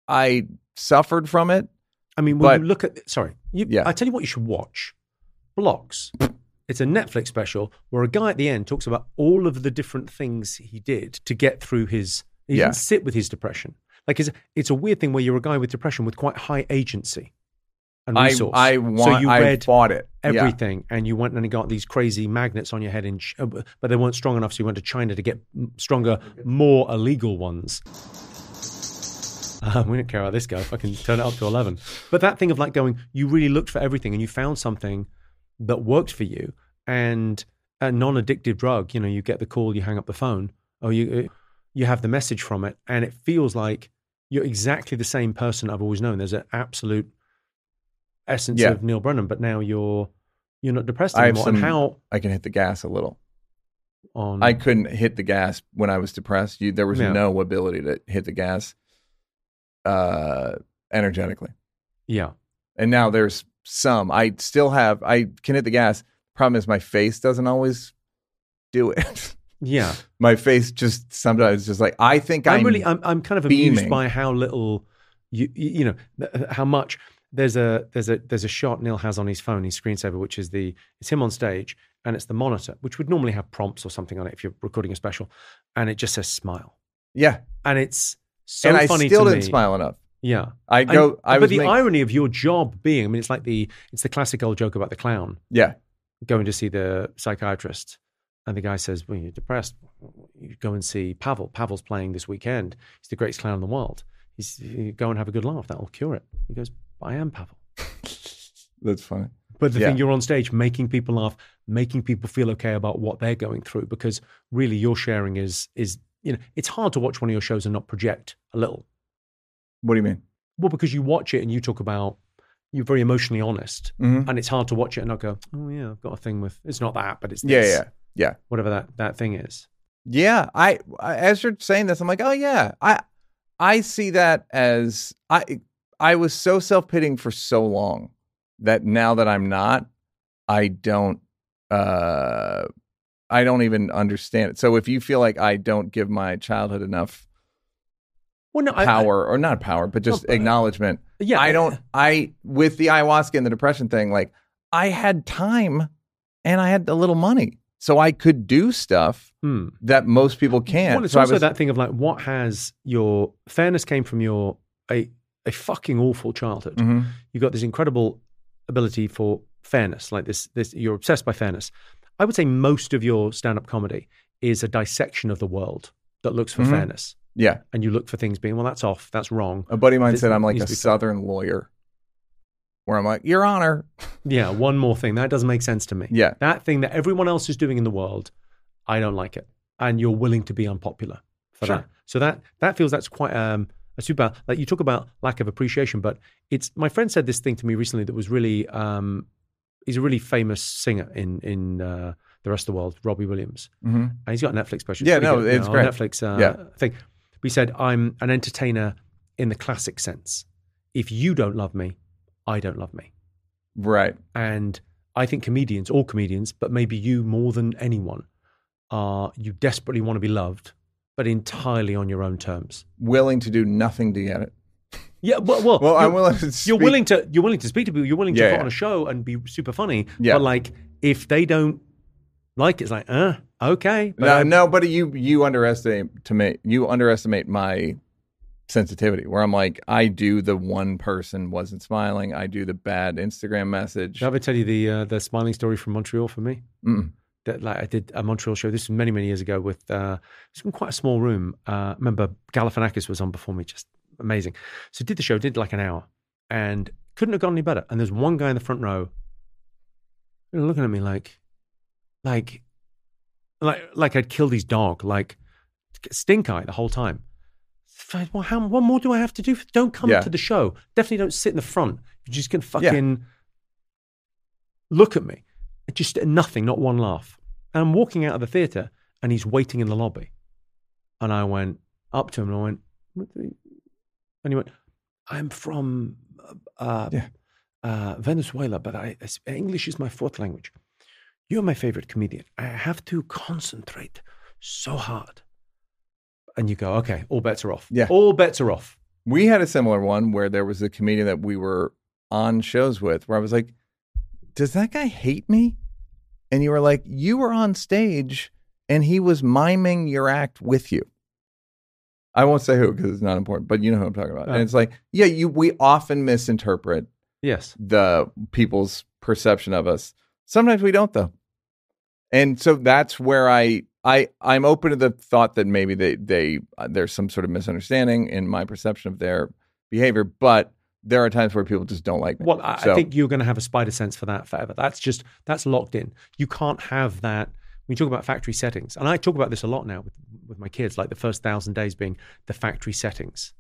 I suffered from it. I mean, when But- you look at sorry, you, Yeah. I tell you what, you should watch Blocks. It's a Netflix special where a guy at the end talks about all of the different things he did to get through his. He Yeah. didn't sit with his depression. Like it's, it's a weird thing where you're a guy with depression with quite high agency and resource. I so want. you I read fought it. Yeah. everything and you went and got these crazy magnets on your head in uh, but they weren't strong enough so you went to china to get stronger more illegal ones um, we don't care about this guy can turn it up to 11 but that thing of like going you really looked for everything and you found something that worked for you and a non-addictive drug you know you get the call you hang up the phone or you uh, you have the message from it and it feels like you're exactly the same person i've always known there's an absolute essence Yeah. of neal brennan but now you're you're not depressed anymore and how I can hit the gas a little. on I couldn't hit the gas when I was depressed. You, there was Yeah. no ability to hit the gas uh, energetically. yeah And now there's some. I still have. I can hit the gas. Problem is, my face doesn't always do it. <laughs> yeah my face just sometimes just like I think i'm, I'm, really i'm, I'm kind of amused beaming. by by how little you you you know how much there's a there's a there's a shot neal has on his phone his screensaver which is the it's him on stage and it's the monitor which would normally have prompts or something on it if you're recording a special and it just says smile yeah. and it's so and I funny still to didn't me. smile enough. yeah I And- go. I but the irony of your job being i mean it's like the it's the classic old joke about the clown yeah. going to see the psychiatrist and the guy says well you're depressed you go and see pavel pavel's playing this weekend he's the greatest clown in the world he's go and have a good laugh that will cure it he goes i am pavel <laughs> That's funny. but the Yeah. thing you're on stage making people laugh making people feel okay about what they're going through because really your sharing is is you know it's hard to watch one of your shows and not project a little What do you mean? well because you watch it and you talk about you're very emotionally honest Mhm. and it's hard to watch it and not go oh yeah i've got a thing with it's not that but it's Yeah, this, yeah, yeah. whatever that that thing is Yeah, I, I as you're saying this, I'm like, oh yeah, I I see that as I I was so self pitying for so long that now that I'm not, I don't uh I don't even understand it. So if you feel like I don't give my childhood enough Well, no, I- I- power or not power, but just No, but- acknowledgement. Yeah, I I- don't. I with the ayahuasca and the depression thing, like I had time and I had a little money, so I could do stuff Hmm. that most people can't. Well, it's so I also was, that thing of like, what has your fairness came from your a a fucking awful childhood. Mhm. You got this incredible ability for fairness, like this. This you're obsessed by fairness. I would say most of your stand up comedy is a dissection of the world that looks for Mhm. fairness, Yeah, and you look for things being well, that's off, that's wrong. a buddy of mine This said I'm like a be fair. Southern lawyer, where I'm like, Your Honor. <laughs> Yeah, one more thing that doesn't make sense to me. Yeah. that thing that everyone else is doing in the world, I don't like it, and you're willing to be unpopular for Sure. that. So that that feels that's quite um, a super. Like you talk about lack of appreciation, but it's my friend said this thing to me recently that was really. Um, he's a really famous singer in in uh, the rest of the world, Robbie Williams, hmm and he's got a Netflix special. Yeah, no, it's great. Netflix uh, Yeah. thing. We said I'm an entertainer in the classic sense. If you don't love me, I don't love me. Right. And I think comedians, all comedians, but maybe you more than anyone, are you desperately want to be loved, but entirely on your own terms. Willing to do nothing to get it. Yeah, well, well, Well, you're, I'm willing to. you're speak- willing to you're willing to speak to people. You're willing to Yeah, put yeah. on a show and be super funny. Yeah. But like, if they don't like it, it's like, uh, okay. But No, I'm- no, but you you underestimate to me. You underestimate my sensitivity. Where I'm like, I do the one person wasn't smiling. I do the bad Instagram message. Did I ever tell you the uh, the smiling story from Montreal for me? Mm. that like I did a Montreal show. This was many many years ago with uh, it was in quite a small room. Uh, remember Galifianakis was on before me, just amazing. So did the show, did like an hour, and couldn't have gone any better. And there's one guy in the front row, looking at me like, like, like like I'd killed his dog, like stink eye the whole time. Well, how, what more do I have to do? Don't come Yeah. to the show. Definitely don't sit in the front. You're just gonna fucking look at me. Just nothing, not one laugh. And I'm walking out of the theatre and he's waiting in the lobby. And I went up to him and I went, and he went, I'm from uh, Yeah. uh, Venezuela, but I, English is my fourth language. You're my favorite comedian. I have to concentrate so hard. And you go, okay, all bets are off. Yeah. All bets are off. We had a similar one where there was a comedian that we were on shows with where I was like, Does that guy hate me? And you were like, You were on stage and he was miming your act with you. I won't say who because it's not important, but you know who I'm talking about. Oh. And it's like, yeah, you we often misinterpret Yes. the people's perception of us. Sometimes we don't though. And so that's where I I I'm open to the thought that maybe they they uh, there's some sort of misunderstanding in my perception of their behavior, but there are times where people just don't like me. Well, I, So- I think you're going to have a spider sense for that forever. That's just that's locked in. You can't have that. You talk about factory settings, and I talk about this a lot now with with my kids, like the first thousand days being the factory settings,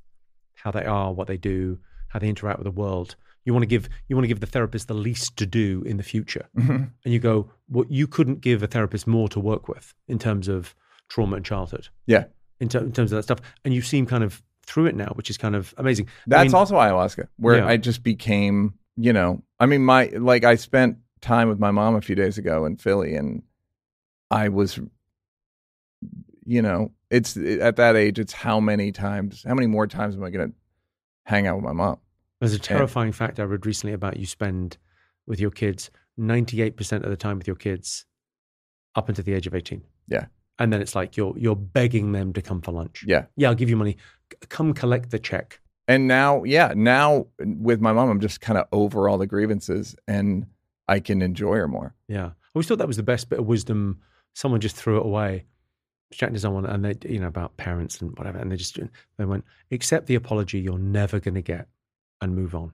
how they are, what they do, how they interact with the world. You want to give you want to give the therapist the least to do in the future, Mhm. and you go, well, you couldn't give a therapist more to work with in terms of trauma and childhood, Yeah. in, ter- in terms of that stuff, and you seem kind of through it now, which is kind of amazing. I That's mean, also ayahuasca, where Yeah. I just became, you know, I mean, my like I spent time with my mom a few days ago in Philly, and I was, you know, it's at that age, it's how many times, how many more times am I going to hang out with my mom? There's a terrifying fact I read recently about you spend with your kids 98% of the time with your kids up until the age of 18. Yeah. And then it's like you're you're begging them to come for lunch. Yeah. Yeah, I'll give you money. C- Come collect the check. And now, yeah, now with my mom, I'm just kind of over all the grievances, and I can enjoy her more. Yeah. I always thought that was the best bit of wisdom. Someone just threw it away. I was chatting to someone and they, you know, about parents and whatever. And they just, they went, accept the apology you're never going to get and move on.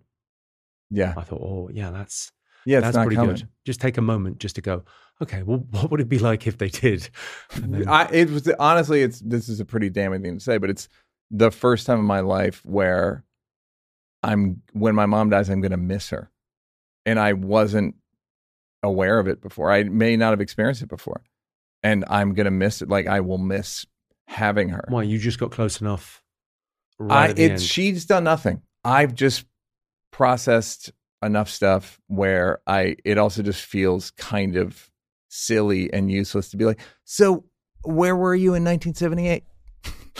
Yeah, I thought, oh, yeah, that's, yeah, that's pretty good. Just take a moment just to go, okay, well, what would it be like if they did? Then- I, it was honestly, it's this is a pretty damning thing to say, but it's the first time in my life where I'm when my mom dies, I'm going to miss her, and I wasn't aware of it before. I may not have experienced it before, and I'm going to miss it. Like I will miss having her. Why you just got close enough? Right I at the it's end. she's done nothing. I've just processed enough stuff where I it also just feels kind of silly and useless to be like, so where were you in 1978?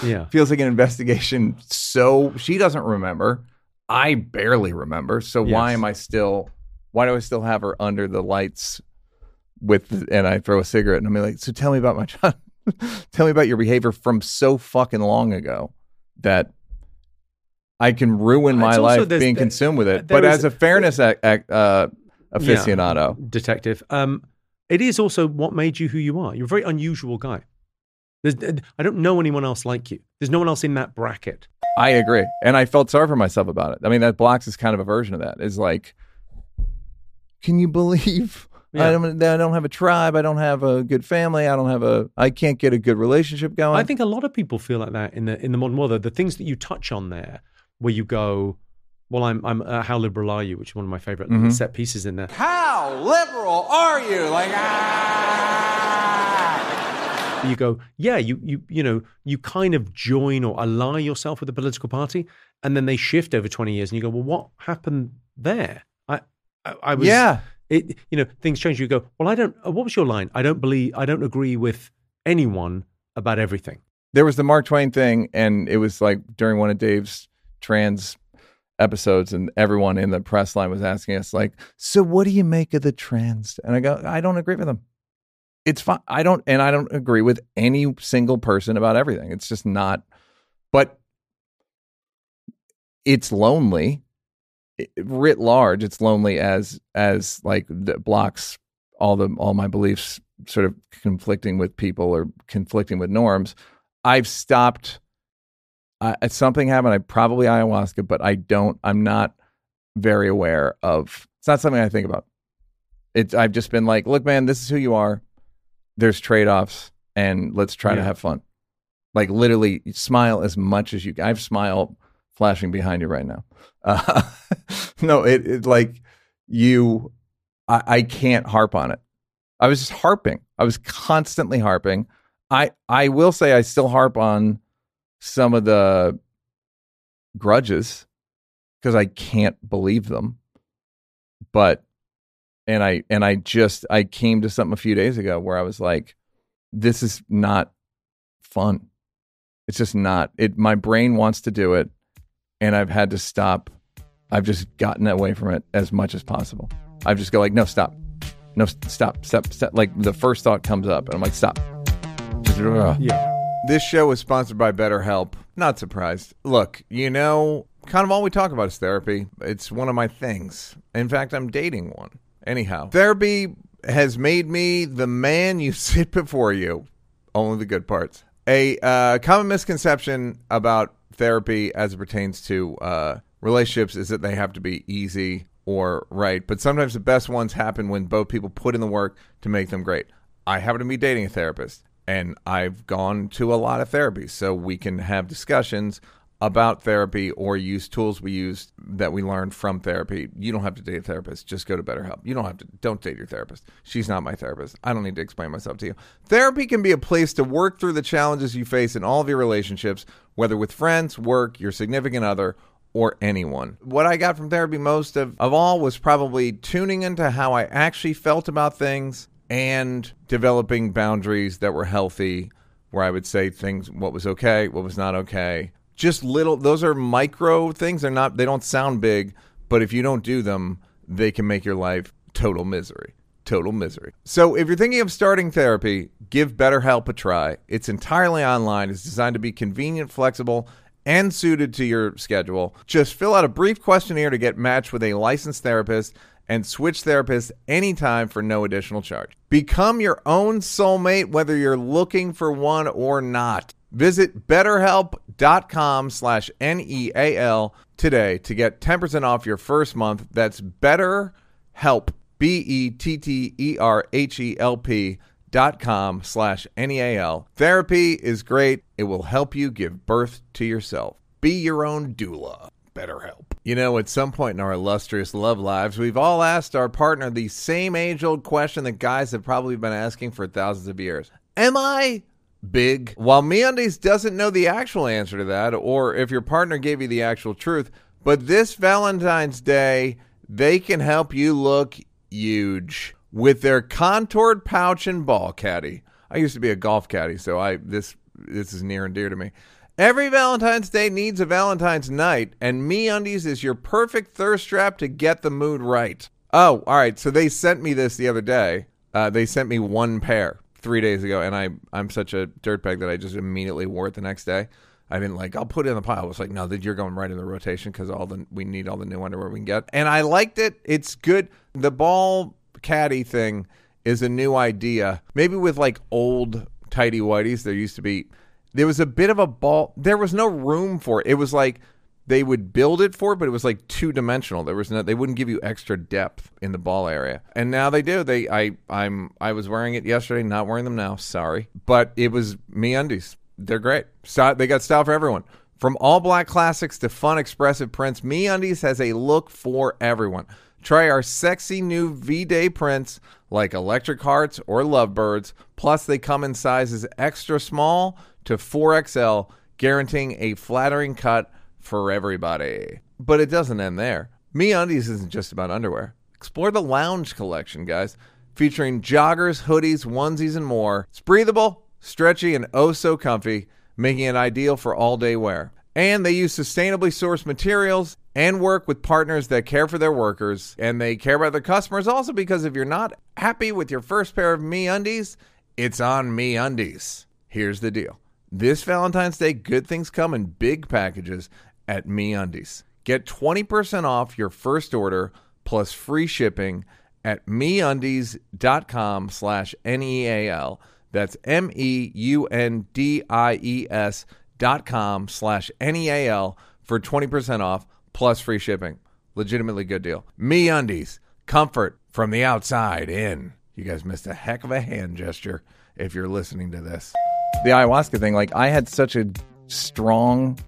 Yeah. <laughs> feels like an investigation. So she doesn't remember. I barely remember. So why am I still? Why do I still have her under the lights with? And I throw a cigarette and I'm like, so tell me about my <laughs> child. tell me about your behavior from so fucking long ago that I can ruin my also- life being consumed with it. But is- as a fairness ac- ac- uh, Yeah. aficionado, detective. Um, it is also what made you who you are. You're a very unusual guy. There's, I don't know anyone else like you. There's no one else in that bracket. I agree. And I felt sorry for myself about it. I mean, that blocks is kind of a version of that. Is like, can you believe I, don't, I don't have a tribe? I don't have a good family. I don't have a, I can't get a good relationship going. I think a lot of people feel like that in the in the modern world. The, the things that you touch on there, where you go, well, I'm I'm uh, how liberal are you? Which is one of my favorite Mm-hmm. set pieces in there. How liberal are you? Like, ah. You go, yeah, you you you know, you kind of join or ally yourself with a political party, and then they shift over twenty years, and you go, well, what happened there? I I, I was yeah. It you know things change you go well i don't uh, what was your line i don't believe i don't agree with anyone about everything There was the Mark Twain thing, and it was like during one of Dave's trans episodes, and everyone in the press line was asking us, like, so what do you make of the trans? And I go, I don't agree with them. It's fine. I don't, and I don't agree with any single person about everything. It's just not, but it's lonely writ large. It's lonely as, as like that blocks all the, all my beliefs sort of conflicting with people or conflicting with norms. I've stopped. Uh, something happened. I probably ayahuasca, but I don't. I'm not very aware of. It's not something I think about. It's. I've just been like, look, man, this is who you are. There's trade offs, and let's try to have fun. Like literally, smile as much as you. I have smile flashing behind you right now. Uh, <laughs> no, it, it like you. I, I can't harp on it. I was just harping. I was constantly harping. I I will say I still harp on some of the grudges because I can't believe them. But and I and I just I came to something a few days ago where I was like, this is not fun. It's just not. It my brain wants to do it and I've had to stop. I've just gotten away from it as much as possible. I've just go like, no, stop. No, stop, stop, stop. Like the first thought comes up, and I'm like, stop. Just, yeah This show is sponsored by BetterHelp. Not surprised. Look, you know, kind of all we talk about is therapy. It's one of my things. In fact, I'm dating one. Anyhow, therapy has made me the man you <laughs> sit before you. Only the good parts. A uh, common misconception about therapy as it pertains to uh, relationships is that they have to be easy or right. But sometimes the best ones happen when both people put in the work to make them great. I happen to be dating a therapist, and I've gone to a lot of therapy, so we can have discussions about therapy or use tools we use that we learned from therapy. You don't have to date a therapist. Just go to BetterHelp. You don't have to. Don't date your therapist. She's not my therapist. I don't need to explain myself to you. Therapy can be a place to work through the challenges you face in all of your relationships, whether with friends, work, your significant other, or anyone. What I got from therapy most of, of all was probably tuning into how I actually felt about things and developing boundaries that were healthy, where I would say things, what was okay, what was not okay. Just little, those are micro things. They're not, they don't sound big, but if you don't do them, they can make your life total misery. Total misery. So, if you're thinking of starting therapy, give BetterHelp a try. It's entirely online, it's designed to be convenient, flexible, and suited to your schedule. Just fill out a brief questionnaire to get matched with a licensed therapist and switch therapists anytime for no additional charge. Become your own soulmate whether you're looking for one or not. Visit betterhelp.com slash N-E-A-L today to get 10% off your first month. That's betterhelp, B-E-T-T-E-R-H-E-L-P dot com slash N-E-A-L. Therapy is great. It will help you give birth to yourself. Be your own doula. BetterHelp. You know, at some point in our illustrious love lives, we've all asked our partner the same age old question that guys have probably been asking for thousands of years Am I big? While MeUndies doesn't know the actual answer to that, or if your partner gave you the actual truth, but this Valentine's Day, they can help you look huge with their contoured pouch and ball caddy. I used to be a golf caddy, so I this this is near and dear to me. Every Valentine's Day needs a Valentine's night, and Me Undies is your perfect thirst trap to get the mood right. Oh, all right. So they sent me this the other day. Uh, they sent me one pair three days ago, and I I'm such a dirtbag that I just immediately wore it the next day. I didn't like. I'll put it in the pile. I was like, no, that you're going right in the rotation because all the we need all the new underwear we can get, and I liked it. It's good. The ball caddy thing is a new idea. Maybe with like old tidy whiteys, there used to be. There was a bit of a ball. There was no room for it. It was like they would build it for but it was like two dimensional. There was no. They wouldn't give you extra depth in the ball area, and now they do. They. I. I'm. I was wearing it yesterday. Not wearing them now. Sorry, but it was me undies. They're great. Style, they got style for everyone. From all black classics to fun, expressive prints, Me Undies has a look for everyone. Try our sexy new V Day prints like Electric Hearts or Lovebirds. Plus, they come in sizes extra small to 4XL, guaranteeing a flattering cut for everybody. But it doesn't end there. Me Undies isn't just about underwear. Explore the lounge collection, guys, featuring joggers, hoodies, onesies, and more. It's breathable, stretchy, and oh so comfy, making it ideal for all day wear. And they use sustainably sourced materials and work with partners that care for their workers and they care about their customers also because if you're not happy with your first pair of me undies, it's on me undies. Here's the deal. This Valentine's Day, good things come in big packages at Me Undies. Get 20% off your first order plus free shipping at meundies.com slash N-E-A-L. That's M-E-U-N-D-I-E-S dot com slash N-E-A-L for 20% off plus free shipping. Legitimately good deal. Me Undies. Comfort from the outside in. You guys missed a heck of a hand gesture if you're listening to this. The ayahuasca thing, like I had such a strong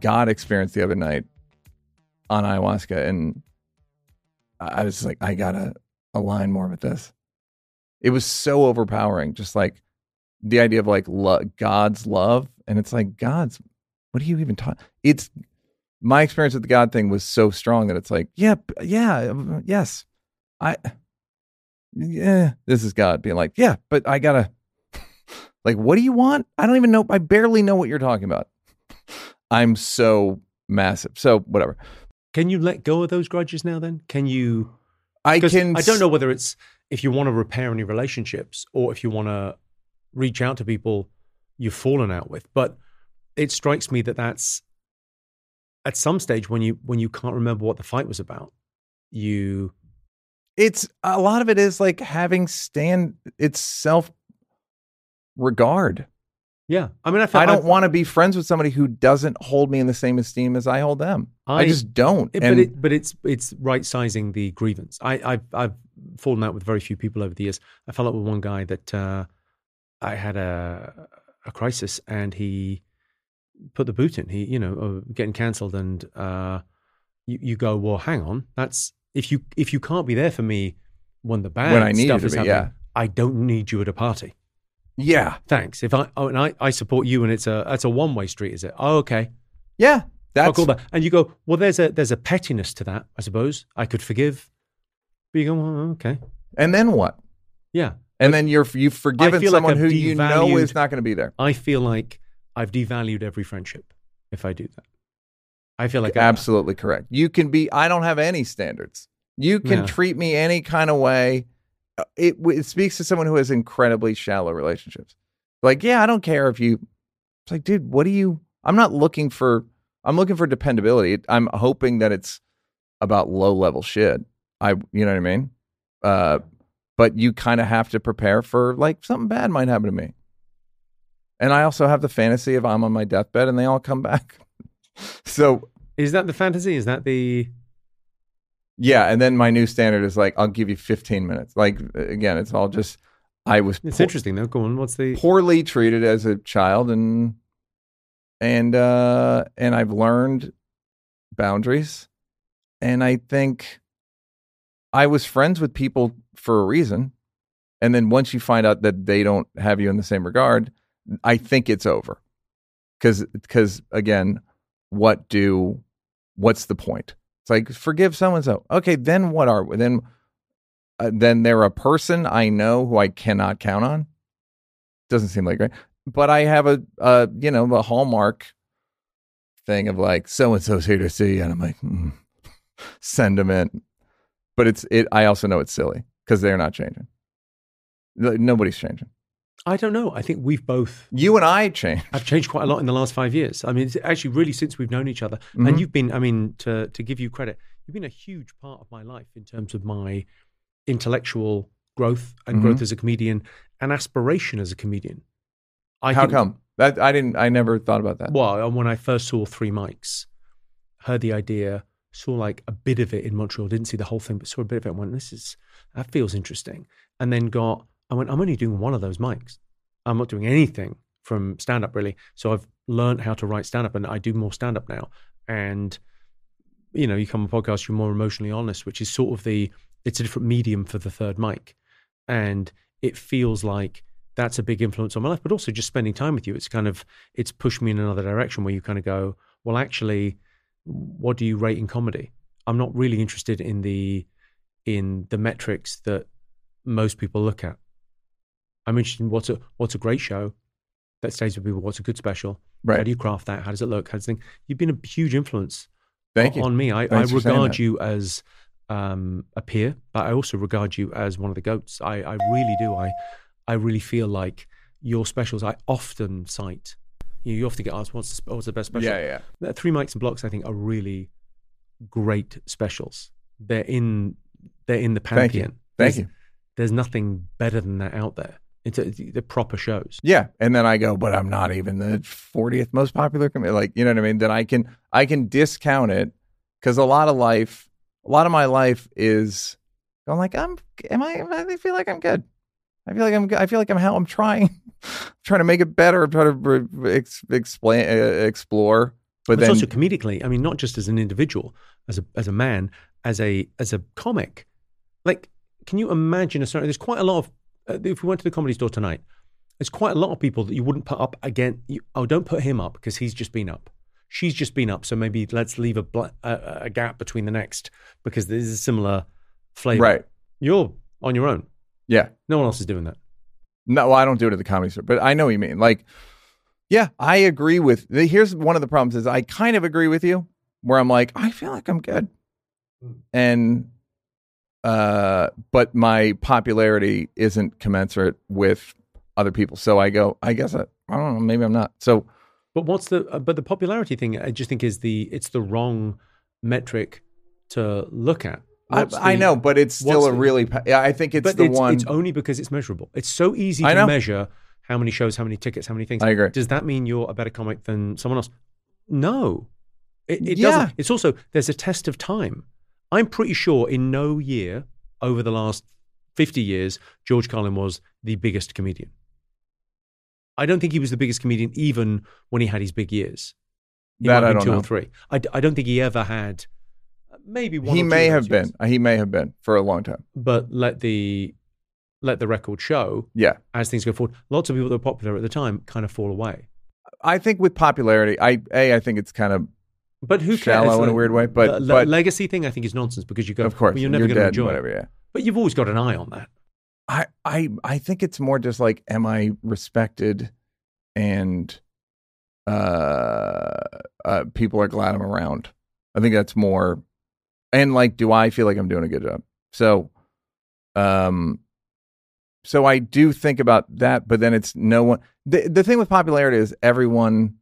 God experience the other night on ayahuasca, and I was like, I gotta align more with this. It was so overpowering, just like the idea of like lo- God's love, and it's like God's. What are you even talking? It's my experience with the God thing was so strong that it's like, yeah, yeah, um, yes, I, yeah, this is God being like, yeah, but I gotta, <laughs> like, what do you want? I don't even know. I barely know what you're talking about. I'm so massive. So whatever. Can you let go of those grudges now? Then can you? I can. I don't know whether it's if you want to repair any relationships or if you want to reach out to people you've fallen out with. But it strikes me that that's at some stage when you when you can't remember what the fight was about, you It's a lot of it is like having stand. It's self regard. Yeah. I mean, I, feel, I don't want to be friends with somebody who doesn't hold me in the same esteem as I hold them. I, I- just don't. It, but it, but it's it's right sizing the grievance. I I've, I've fallen out with very few people over the years. I fell out with one guy that uh, I had a a crisis, and he put the boot in. He you know uh, getting cancelled, and uh, you you go well. Hang on, that's if you if you can't be there for me when the bad When I need stuff is be, happening, yeah. I don't need you at a party. Yeah, Thanks. If I oh, and I, I support you, and it's a that's a one way street, is it? Oh, okay. yeah. I'll That's oh, call that. And you go, well, there's a there's a pettiness to that, I suppose. I could forgive. But you go, well, okay, and then what? yeah. And then you're you've forgiven like someone I've who you know is not going to be there. I feel like I've devalued every friendship if I do that. I feel like Absolutely correct. You can be. I don't have any standards. You can treat me any kind of way. Uh, It it speaks to someone who has incredibly shallow relationships. Like, yeah, I don't care if you. It's like, dude, what do you? I'm not looking for. I'm looking for dependability. I'm hoping that it's about low level shit. I, you know what I mean? Uh, but you kind of have to prepare for like something bad might happen to me. And I also have the fantasy of I'm on my deathbed and they all come back. <laughs> so Is that the fantasy? Is that the Yeah, and then my new standard is like I'll give you 15 minutes. Like again, it's all just I was It's poor- interesting though. Go on. What's the poorly treated as a child and and uh and I've learned boundaries and I think I was friends with people for a reason. And then once you find out that they don't have you in the same regard, I think it's over. Cuz cuz again, what do what's the point? It's like forgive so and so. Okay, then what are? Then uh, then they're a person I know who I cannot count on. Doesn't seem like right, but I have a, a you know a hallmark thing of like so and so's here to see you, and I'm like, mm, send them in. But it's it. I also know it's silly because they're not changing. Nobody's changing. I don't know. I think we've both You and I changed. I've changed quite a lot in the last five years. I mean, it's actually really since we've known each other. Mhm. And you've been, I mean, to to give you credit, you've been a huge part of my life in terms of my intellectual growth and Mhm. growth as a comedian and aspiration as a comedian. I How think- come? That I didn't. I never thought about that. Well, when I first saw Three Mics, heard the idea, saw like a bit of it in Montreal, didn't see the whole thing, but saw a bit of it and went, this is, that feels interesting. And then got, I went, I'm only doing one of those mics. I'm not doing anything from stand up really. So I've learned how to write stand up and I do more stand up now. And, you know, you come on podcast, you're more emotionally honest, which is sort of the, it's a different medium for the third mic. And it feels like that's a big influence on my life, but also just spending time with you. It's kind of, it's pushed me in another direction where you kind of go, well, actually, what do you rate in comedy? I'm not really interested in the, in the metrics that most people look at. I'm interested in what's a what's a great show that stays with people. What's a good special? How do you craft that? How does it look? How does it think? You've been a huge influence Thank o- you. on me. I, I Thanks for saying regard you as um, a peer, but I also regard you as one of the goats. I, I really do. I I really feel like your specials. I often cite. You, you often get asked what's the, what's the best special. Yeah, yeah. Three mics and blocks, I think, are really great specials. They're in they're in the Thank you. pantheon. Thank There's- you. There's nothing better than that out there. A, the proper shows. Yeah, and then I go, but I'm not even the 40th most popular comedian. Like, you know what I mean? Then I can I can discount it because a lot of life, a lot of my life is going like, I'm, am I? am I- I feel like I'm good. I feel like I'm. I feel like I'm how I'm trying, <laughs> trying to make it better. I'm trying to ex, explain, uh, explore. But But then, also comedically. I mean, not just as an individual, as a as a man, as a as a comic. Like, can you imagine a certain? There's quite a lot of. Uh, if we went to the comedy store tonight, there's quite a lot of people that you wouldn't put up again. You, oh, don't put him up because he's just been up. She's just been up, so maybe let's leave a bla- a, a gap between the next because there's a similar flavor. right? You're on your own. Yeah. No one else is doing that. No, well, I don't do it at the comedy store, but I know what you mean. Like, yeah, I agree with. Here's one of the problems: is I kind of agree with you, where I'm like, I feel like I'm good, and uh, but my popularity isn't commensurate with other people. So I go, I guess I, I don't know, maybe I'm not. So But what's the uh, but the popularity thing? I just think is the it's the wrong metric to look at. I, What's I know, but it's still a the- really. Yeah, I think it's but the it's, one. It's only because it's measurable. It's so easy to measure how many shows, how many tickets, how many things. I agree. Does that mean you're a better comic than someone else? No, it, it Yeah. doesn't. It's also there's a test of time. I'm pretty sure in no year over the last 50 years, George Carlin was the biggest comedian. I don't think he was the biggest comedian even when he had his big years. He That I don't two know. or three. I, I don't think he ever had. uh, Maybe one. he may have those been. He may have been for a long time. but let the let the record show Yeah. as things go forward. Lots of people that were popular at the time kind of fall away. I think with popularity, I a I think it's kind of But who Shallow cares? in a weird way, but- the, but- legacy thing I think is nonsense because you go, of course well, you're never going to enjoy whatever. it. Yeah. But you've always got an eye on that. I, I I think it's more just like am I respected and uh, uh people are glad I'm around. I think that's more and like do I feel like I'm doing a good job. So um so I do think about that but then it's no one the the thing with popularity is everyone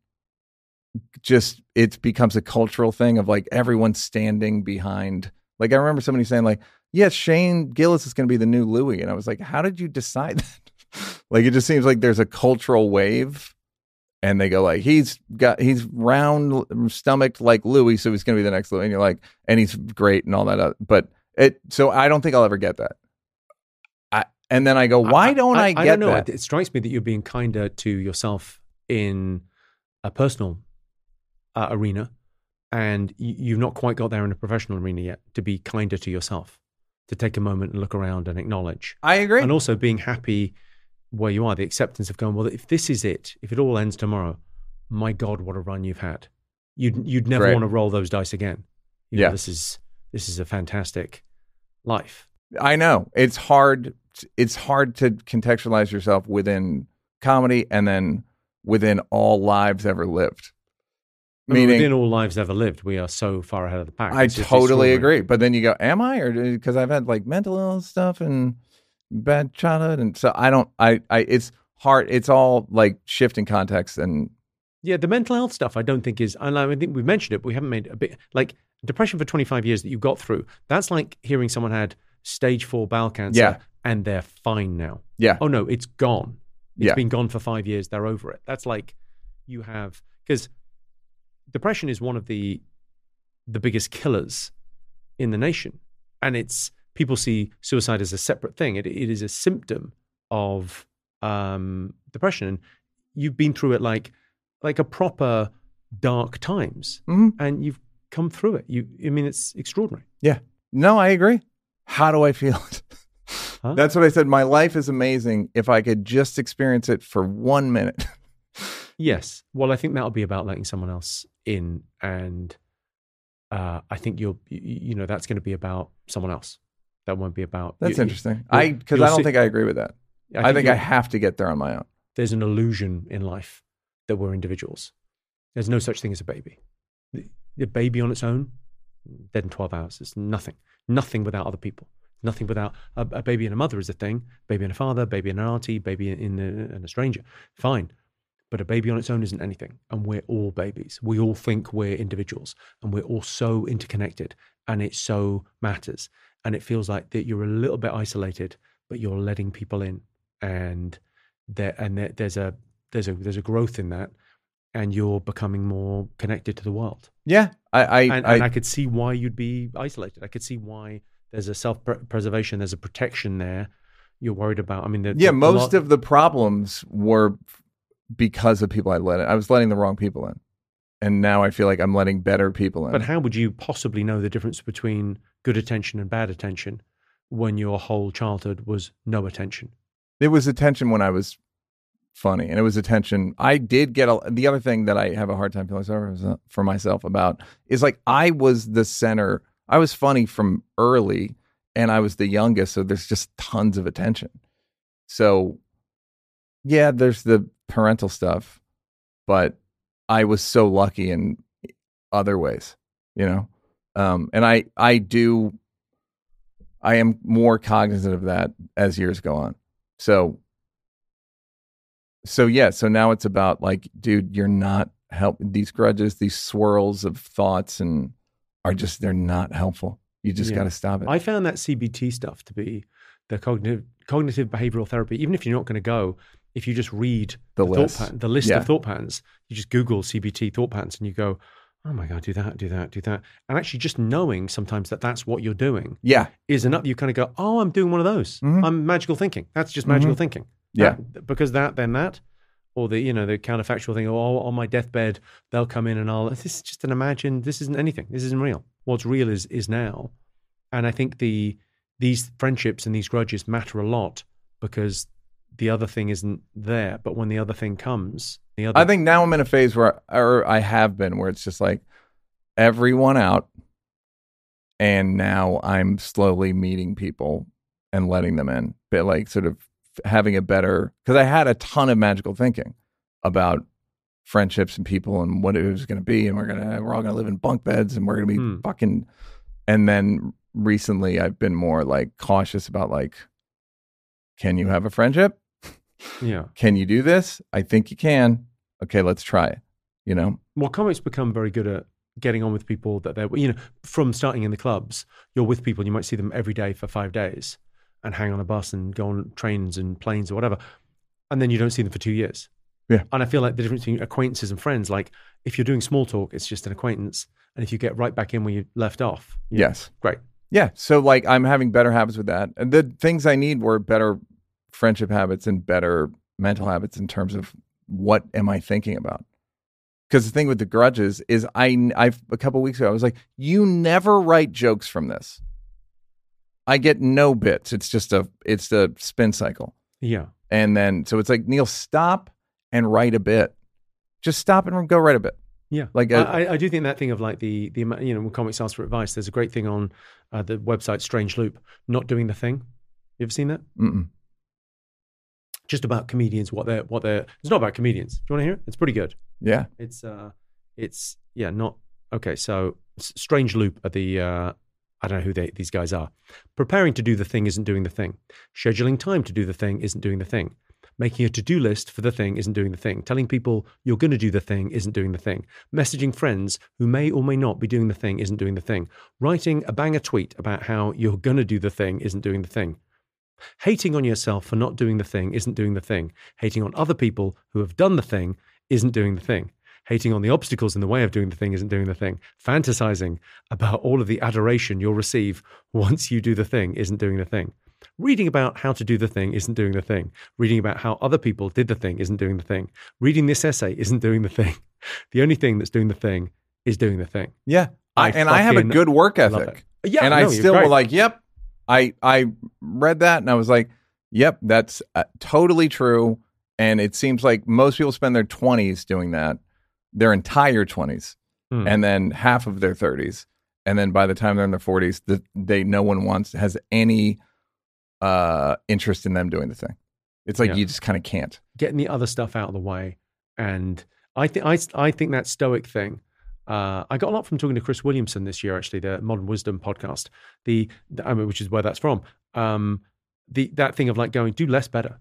just it becomes a cultural thing of like everyone standing behind like I remember somebody saying like yes, Shane Gillis is going to be the new Louis. And I was like, how did you decide <laughs> that? like, it just seems like there's a cultural wave. And they go like, he's got, he's round stomached like Louis. So he's going to be the next Louis. And you're like, and he's great and all that. other- But it, so I don't think I'll ever get that. I, and then I go, why don't I, I, get don't know. that? It, it strikes me that you're being kinder to yourself in a personal uh, arena, and you, you've not quite got there in a professional arena yet. To be kinder to yourself, to take a moment and look around and acknowledge, I agree. and also being happy where you are. The acceptance of going, well, if this is it, if it all ends tomorrow, my God, what a run you've had. You'd you'd never Great. want to roll those dice again. You know, Yeah. this is this is a fantastic life. I know it's hard. It's hard to contextualize yourself within comedy and then within all lives ever lived. Meaning- within all lives ever lived, we are so far ahead of the pack. I It's totally agree. But then you go, am I? Or uh, because I've had like mental illness stuff and bad childhood, and so I don't. I. I. It's hard. It's all like shifting context and Yeah, the mental health stuff I don't think is, and I think we've mentioned it, but we haven't made a bit like depression for 25 years that you got through. That's like hearing someone had stage four bowel cancer Yeah. and they're fine now. yeah, Oh no, it's gone. It's Yeah. been gone for five years. They're over it. That's like you have because depression is one of the the biggest killers in the nation, and it's people see suicide as a separate thing. It, it is a symptom of um, depression, and you've been through it like like a proper dark times, Mhm. and you've come through it. You, I mean, it's extraordinary. yeah. No, I agree. How do I feel? <laughs> Huh? That's what I said. My life is amazing if I could just experience it for one minute. <laughs> Yes. Well, I think that'll be about letting someone else in, and uh, I think you'll, you, know, that's going to be about someone else. That won't be about. That's you- interesting. I because I don't see- think I agree with that. I think I you'll- have to get there on my own. there's an illusion in life that we're individuals. There's no such thing as a baby. The, the baby on its own, dead in 12 hours. It's nothing. Nothing without other people. Nothing without a, a baby and a mother is a thing. Baby and a father, baby and an auntie, baby in a, and a stranger. Fine. But a baby on its own isn't anything. And we're all babies. We all think we're individuals and we're all so interconnected and it so matters. And it feels like that you're a little bit isolated, but you're letting people in. And there and there, there's a there's a there's a growth in that and you're becoming more connected to the world. Yeah, I I, And, I, and I could see why you'd be isolated. I could see why there's a self preservation, there's a protection there. You're worried about. I mean, the, yeah. the- the Most lot- of the problems were because of people I let in. I was letting the wrong people in, and now I feel like I'm letting better people in. But how would you possibly know the difference between good attention and bad attention when your whole childhood was no attention? It was attention when I was funny, and it was attention. I did get a, the other thing that I have a hard time feeling sorry for- for myself about is like I was the center. I was funny from early, and I was the youngest, so there's just tons of attention. So, yeah, there's the parental stuff, but I was so lucky in other ways, you know. Um, and I I do I am more cognizant of that as years go on. So so yeah, so now it's about like, dude, you're not help these grudges, these swirls of thoughts and are just they're not helpful. You just Yeah. gotta stop it. I found that CBT stuff to be the cognitive cognitive behavioral therapy. Even if you're not going to go, if you just read The thought list. pattern, the list Yeah. of thought patterns, you just Google CBT thought patterns, and you go, "Oh my god, do that, do that, do that," and actually just knowing sometimes that that's what you're doing yeah. is enough. You kind of go, "Oh, I'm doing one of those. Mhm. I'm magical thinking. That's just magical thinking." Yeah. That- because that, then that, or the you know the counterfactual thing. Oh, on my deathbed, they'll come in and I'll. This is just an imagine. This isn't anything. This isn't real. What's real is is now, and I think the these friendships and these grudges matter a lot because the other thing isn't there. But when the other thing comes, the other I think now I'm in a phase where or I have been where it's just like everyone out and now I'm slowly meeting people and letting them in. But like sort of having a better cuz I had a ton of magical thinking about friendships and people and what it was going to be and we're going to we're all going to live in bunk beds and we're going to be Hmm. fucking and then recently I've been more like cautious about like can you have a friendship? Yeah. Can you do this? I think you can. Okay, let's try it. You know? Well, comics become very good at getting on with people that they're, you know, from starting in the clubs, you're with people, you might see them every day for five days and hang on a bus and go on trains and planes or whatever. And then you don't see them for two years. Yeah. And I feel like the difference between acquaintances and friends, like if you're doing small talk, it's just an acquaintance. And if you get right back in where you left off, you know, Yes. great. Yeah. So like I'm having better habits with that. And the things I need were better friendship habits and better mental habits in terms of what am I thinking about? Because the thing with the grudges is I I a couple weeks ago I was like, you never write jokes from this. I get no bits. It's just a it's the spin cycle. Yeah. And then so it's like Neal, stop and write a bit. Just stop and go write a bit. Yeah, Like I, a- I, I do think that thing of like the the you know when comics ask for advice, there's a great thing on uh, the website Strange Loop, not doing the thing. You ever seen that? Mm-mm. Just about comedians, what they're what they're. It's not about comedians. Do you want to hear it? It's pretty good. Yeah. It's uh, it's yeah, not okay. So strange loop at the. Uh, I don't know who they, these guys are. Preparing to do the thing isn't doing the thing. Scheduling time to do the thing isn't doing the thing. Making a to do list for the thing isn't doing the thing. Telling people you're going to do the thing isn't doing the thing. Messaging friends who may or may not be doing the thing isn't doing the thing. Writing a banger tweet about how you're going to do the thing isn't doing the thing. Hating on yourself for not doing the thing isn't doing the thing. Hating on other people who have done the thing isn't doing the thing. Hating on the obstacles in the way of doing the thing isn't doing the thing. Fantasizing about all of the adoration you'll receive once you do the thing isn't doing the thing. Reading about how to do the thing isn't doing the thing. Reading about how other people did the thing isn't doing the thing. Reading this essay isn't doing the thing. The only thing that's doing the thing is doing the thing. Yeah. I, I and I have a good work ethic. Yeah, and I no, you're still were like, yep. I I read that and I was like, yep, that's uh, totally true. And it seems like most people spend their 20s doing that, their entire 20s, Hmm. and then half of their 30s. And then by the time they're in their 40s, the, they no one wants has any uh interest in them doing the thing. It's like Yeah. you just kind of can't. getting the other stuff out of the way. And I think I I think that stoic thing. Uh, I got a lot from talking to Chris Williamson this year, actually, the Modern Wisdom podcast. The, the- I mean, which is where that's from. Um, the that thing of like going do less better,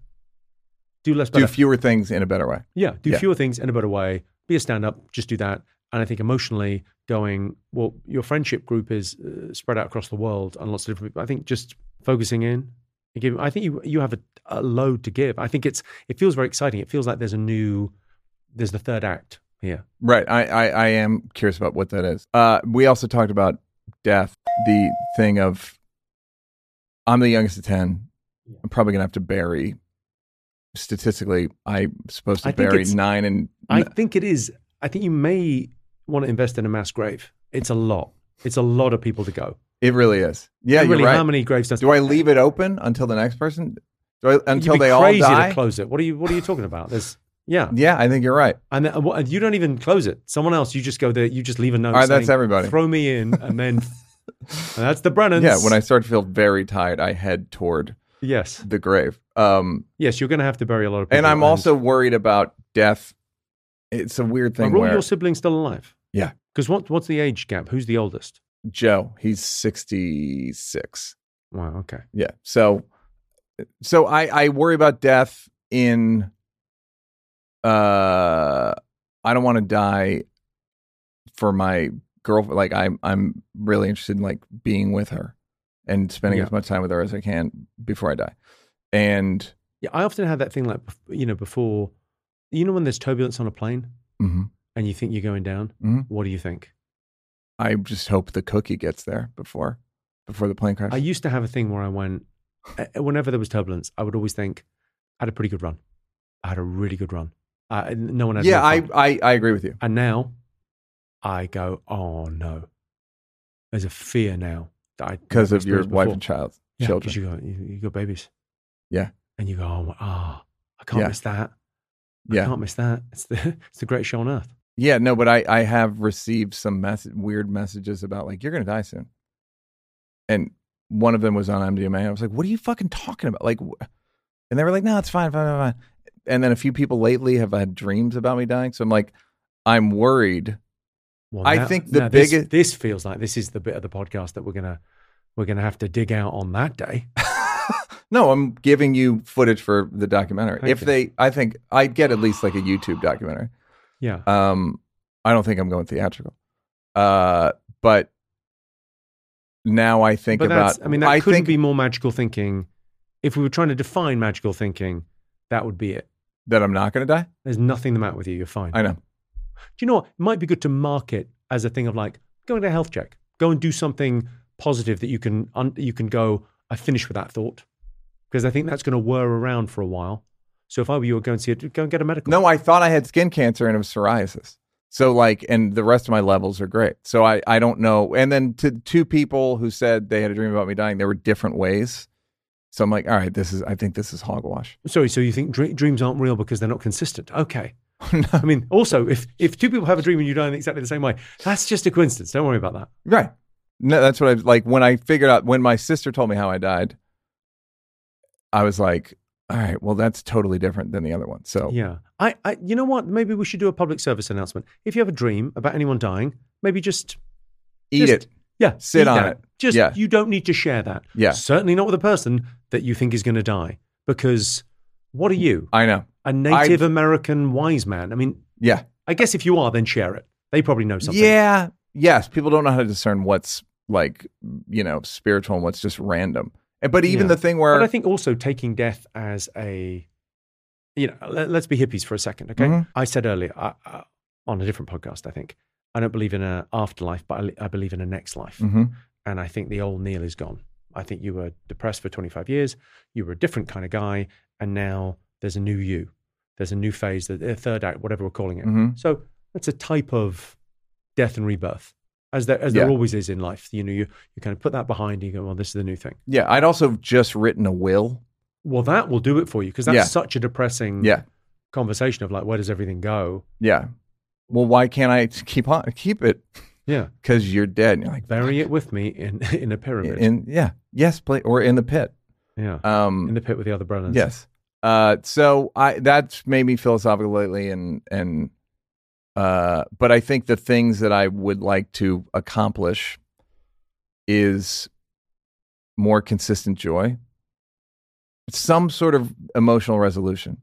do less Do fewer things in a better way. yeah, do yeah. fewer things in a better way. Be a stand up, just do that. And I think emotionally going well, your friendship group is uh, spread out across the world and lots of different people. I think just focusing in. and giving- I think you you have a, a load to give. I think it's it feels very exciting. It feels like there's a new there's the third act here. Right. I, I, I am curious about what that is. Uh, we also talked about death, the thing of I'm the youngest of 10. I'm probably going to have to bury, statistically, I'm supposed to I bury nine and. I think it is. I think you may want to invest in a mass grave. It's a lot. It's a lot of people to go. it really is. Yeah, really, you're right. how many gravestones? Do I leave it open until the next person? Do I, until they all crazy die? to close it. What are you What are you talking about? There's yeah, Yeah, I think you're right. and then, what- you don't even close it. Someone else, you just go there. You just leave a note. All right, that's everybody. Throw me in, and then <laughs> and that's the Brennans. Yeah, when I start to feel very tired, I head toward yes the grave. Um, yes you're going to have to bury a lot of people. and I'm also worried about death. It's a weird thing. are all where your siblings still alive? Yeah. Because what what's the age gap? Who's the oldest? Joe, he's 66. Wow. Okay. Yeah. So so I I worry about death in uh I don't want to die for my girlfriend like I'm I'm really interested in like being with her and spending Yeah. as much time with her as I can before I die. And Yeah, I often have that thing like you know before, you know when there's turbulence on a plane mhm, and you think you're going down. Mhm. What do you think? I just hope the cookie gets there before before the plane crash. I used to have a thing where I went uh, whenever there was turbulence, I would always think I had a pretty good run. I had a really good run. Uh, no one had. yeah, I. I I agree with you. And now I go, oh no. There's a fear now that I Because of your experienced wife and child Yeah, children. You got, you, you got babies. Yeah. And you go, oh, ah, I can't Yeah. miss that. I Yeah. can't miss that. It's the, <laughs> it's the greatest show on earth. Yeah, no, but I, I have received some mess- weird messages about like you're gonna die soon, and one of them was on MDMA. I was like, "What are you fucking talking about?" Like, and they were like, "No, it's fine, fine, fine, fine." And then a few people lately have had dreams about me dying, so I'm like, I'm worried. Well, I now- think the now this- biggest- This feels like this is the bit of the podcast that we're gonna we're gonna have to dig out on that day. <laughs> no, I'm giving you footage for the documentary. Thank if you. they, I think I'd get at least like a YouTube documentary. Yeah. Um, I don't think I'm going theatrical. Uh, but now I think but about. that's, I mean, that I couldn't think be more magical thinking. If we were trying to define magical thinking, that would be it. That I'm not going to die. There's nothing the matter with you. You're fine. I know. Do you know what? It might be good to mark it as a thing of like, go and get a health check. Go and do something positive that you can un- you can go. I finished with that thought because I think that's going to whir around for a while. So if I were you, I'd go and see it. Go and get a medical. No, I thought I had skin cancer and it was psoriasis. So like, and the rest of my levels are great. So I, I don't know. And then to two people who said they had a dream about me dying, there were different ways. So I'm like, all right, this is, I think this is hogwash. Sorry. So you think dre- dreams aren't real because they're not consistent? Okay. <laughs> No. I mean, also, if if two people have a dream and you die in exactly the same way, that's just a coincidence. Don't worry about that. Right. No, that's what I like. When I figured out, when my sister told me how I died, I was like, All right. Well, that's totally different than the other one. So Yeah. I, I you know what? Maybe we should do a public service announcement. If you have a dream about anyone dying, maybe just eat just- it. Yeah, Sit on that. it. Just Yeah. you don't need to share that. Yeah. Certainly not with a person that you think is going to die. Because what are you? I know. A Native I've- American wise man. I mean, Yeah. I guess if you are, then share it. They probably know something. Yeah. Yes. People don't know how to discern what's like, you know, spiritual and what's just random. And- But even Yeah. the thing where But I think also taking death as a, you know, let, us be hippies for a second, okay? Mhm. I said earlier I, I, on a different podcast, I think, I don't believe in an afterlife, but I, I believe in a next life. Mhm. And I think the old Neal is gone. I think you were depressed for 25 years. You were a different kind of guy. And now there's a new you. There's a new phase, the the third act, whatever we're calling it. Mhm. So that's a type of death and rebirth, as there, as there Yeah. always is in life. You know, you, you kind of put that behind you, you go, well, this is the new thing. yeah, I'd also just written a will. Well, that will do it for you because that's Yeah. such a depressing Yeah. conversation of like, where does everything go? Yeah. Well, why can't I keep on keep it? Yeah. Because you're dead. And you're like, Bury it with me in, <laughs> in a pyramid. in yeah, yes, please, or in the pit. yeah. Um, in the pit with the other brothers. Yes. Uh, so I that's made me philosophical lately, and and uh, but I think the things that I would like to accomplish is more consistent joy, some sort of emotional resolution.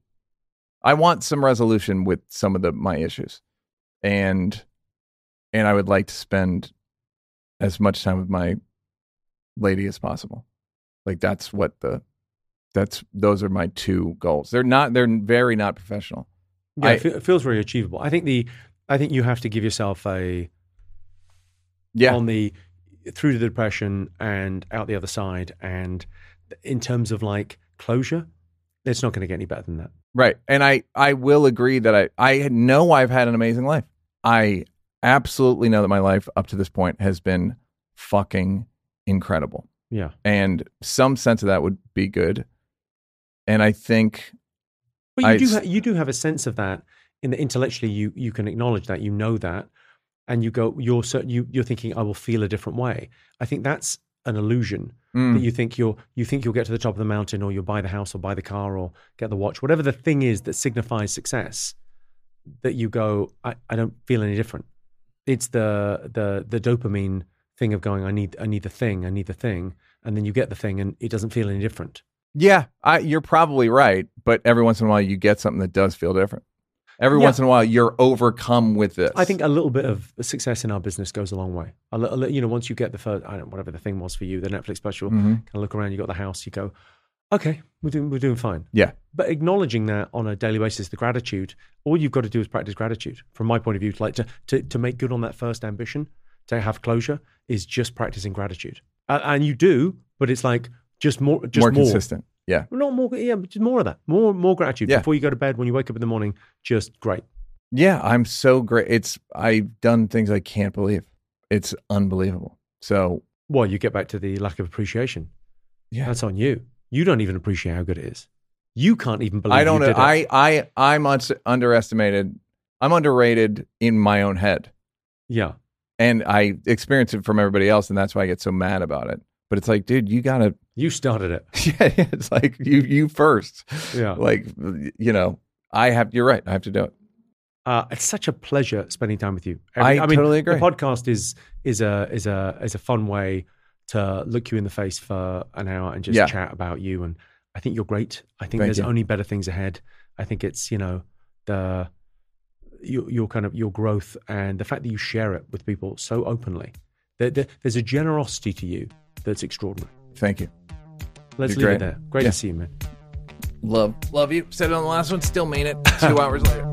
I want some resolution with some of the my issues, and and I would like to spend as much time with my lady as possible. Like that's what the that's those are my two goals. They're not they're very not professional. Yeah, I- it it feels very achievable. I think the I think you have to give yourself a Yeah. on the through the depression and out the other side and in terms of like closure, it's not going to get any better than that. Right. And I I will agree that I I know I've had an amazing life. I absolutely know that my life up to this point has been fucking incredible. Yeah. And some sense of that would be good. And I think But you I do ha- you do have a sense of that in that intellectually you you can acknowledge that you know that and you go you're you you're thinking I will feel a different way. I think that's an illusion mm, that you think you'll you think you'll get to the top of the mountain or you'll buy the house or buy the car or get the watch. Whatever the thing is that signifies success that you go I, I don't feel any different. It's the the the dopamine thing of going I need I need the thing I need the thing and then you get the thing and it doesn't feel any different. Yeah, I you're probably right, but every once in a while you get something that does feel different. Every Yeah. once in a while you're overcome with this. I think a little bit of success in our business goes a long way a little you know once you get the first I don't know, whatever the thing was for you the Netflix special Mhm. kind of look around you got the house you go okay we're doing we're doing fine Yeah. but acknowledging that on a daily basis the gratitude all you've got to do is practice gratitude from my point of view like to to, to make good on that first ambition to have closure is just practicing gratitude uh, and you do but it's like just more just more more, consistent. Yeah. not more yeah just more of that more more gratitude Yeah. before you go to bed when you wake up in the morning just great Yeah, I'm so great. It's I've done things I can't believe. It's unbelievable. So well you get back to the lack of appreciation yeah, that's on you you don't even appreciate how good it is you can't even believe I don't know. it. I I I'm uns- underestimated. I'm underrated in my own head, yeah and I experience it from everybody else, and that's why I get so mad about it. But it's like, dude, you gotta. You started it <laughs> Yeah, it's like you you first. yeah Like you know, I have. You're right. I have to do it. Uh, it's such a pleasure spending time with you. I mean, totally agree. The podcast is is a is a is a fun way to look you in the face for an hour and just Yeah. chat about you. And I think you're great. I think Thank there's you. only better things ahead. I think it's you know the your your kind of your growth and the fact that you share it with people so openly. There, there, there's a generosity to you that's extraordinary. Thank you. Let's You're leave it great. there. Great Yeah. to see you, man. Love love you. Said it on the last one. Still mean it. Two <laughs> hours later.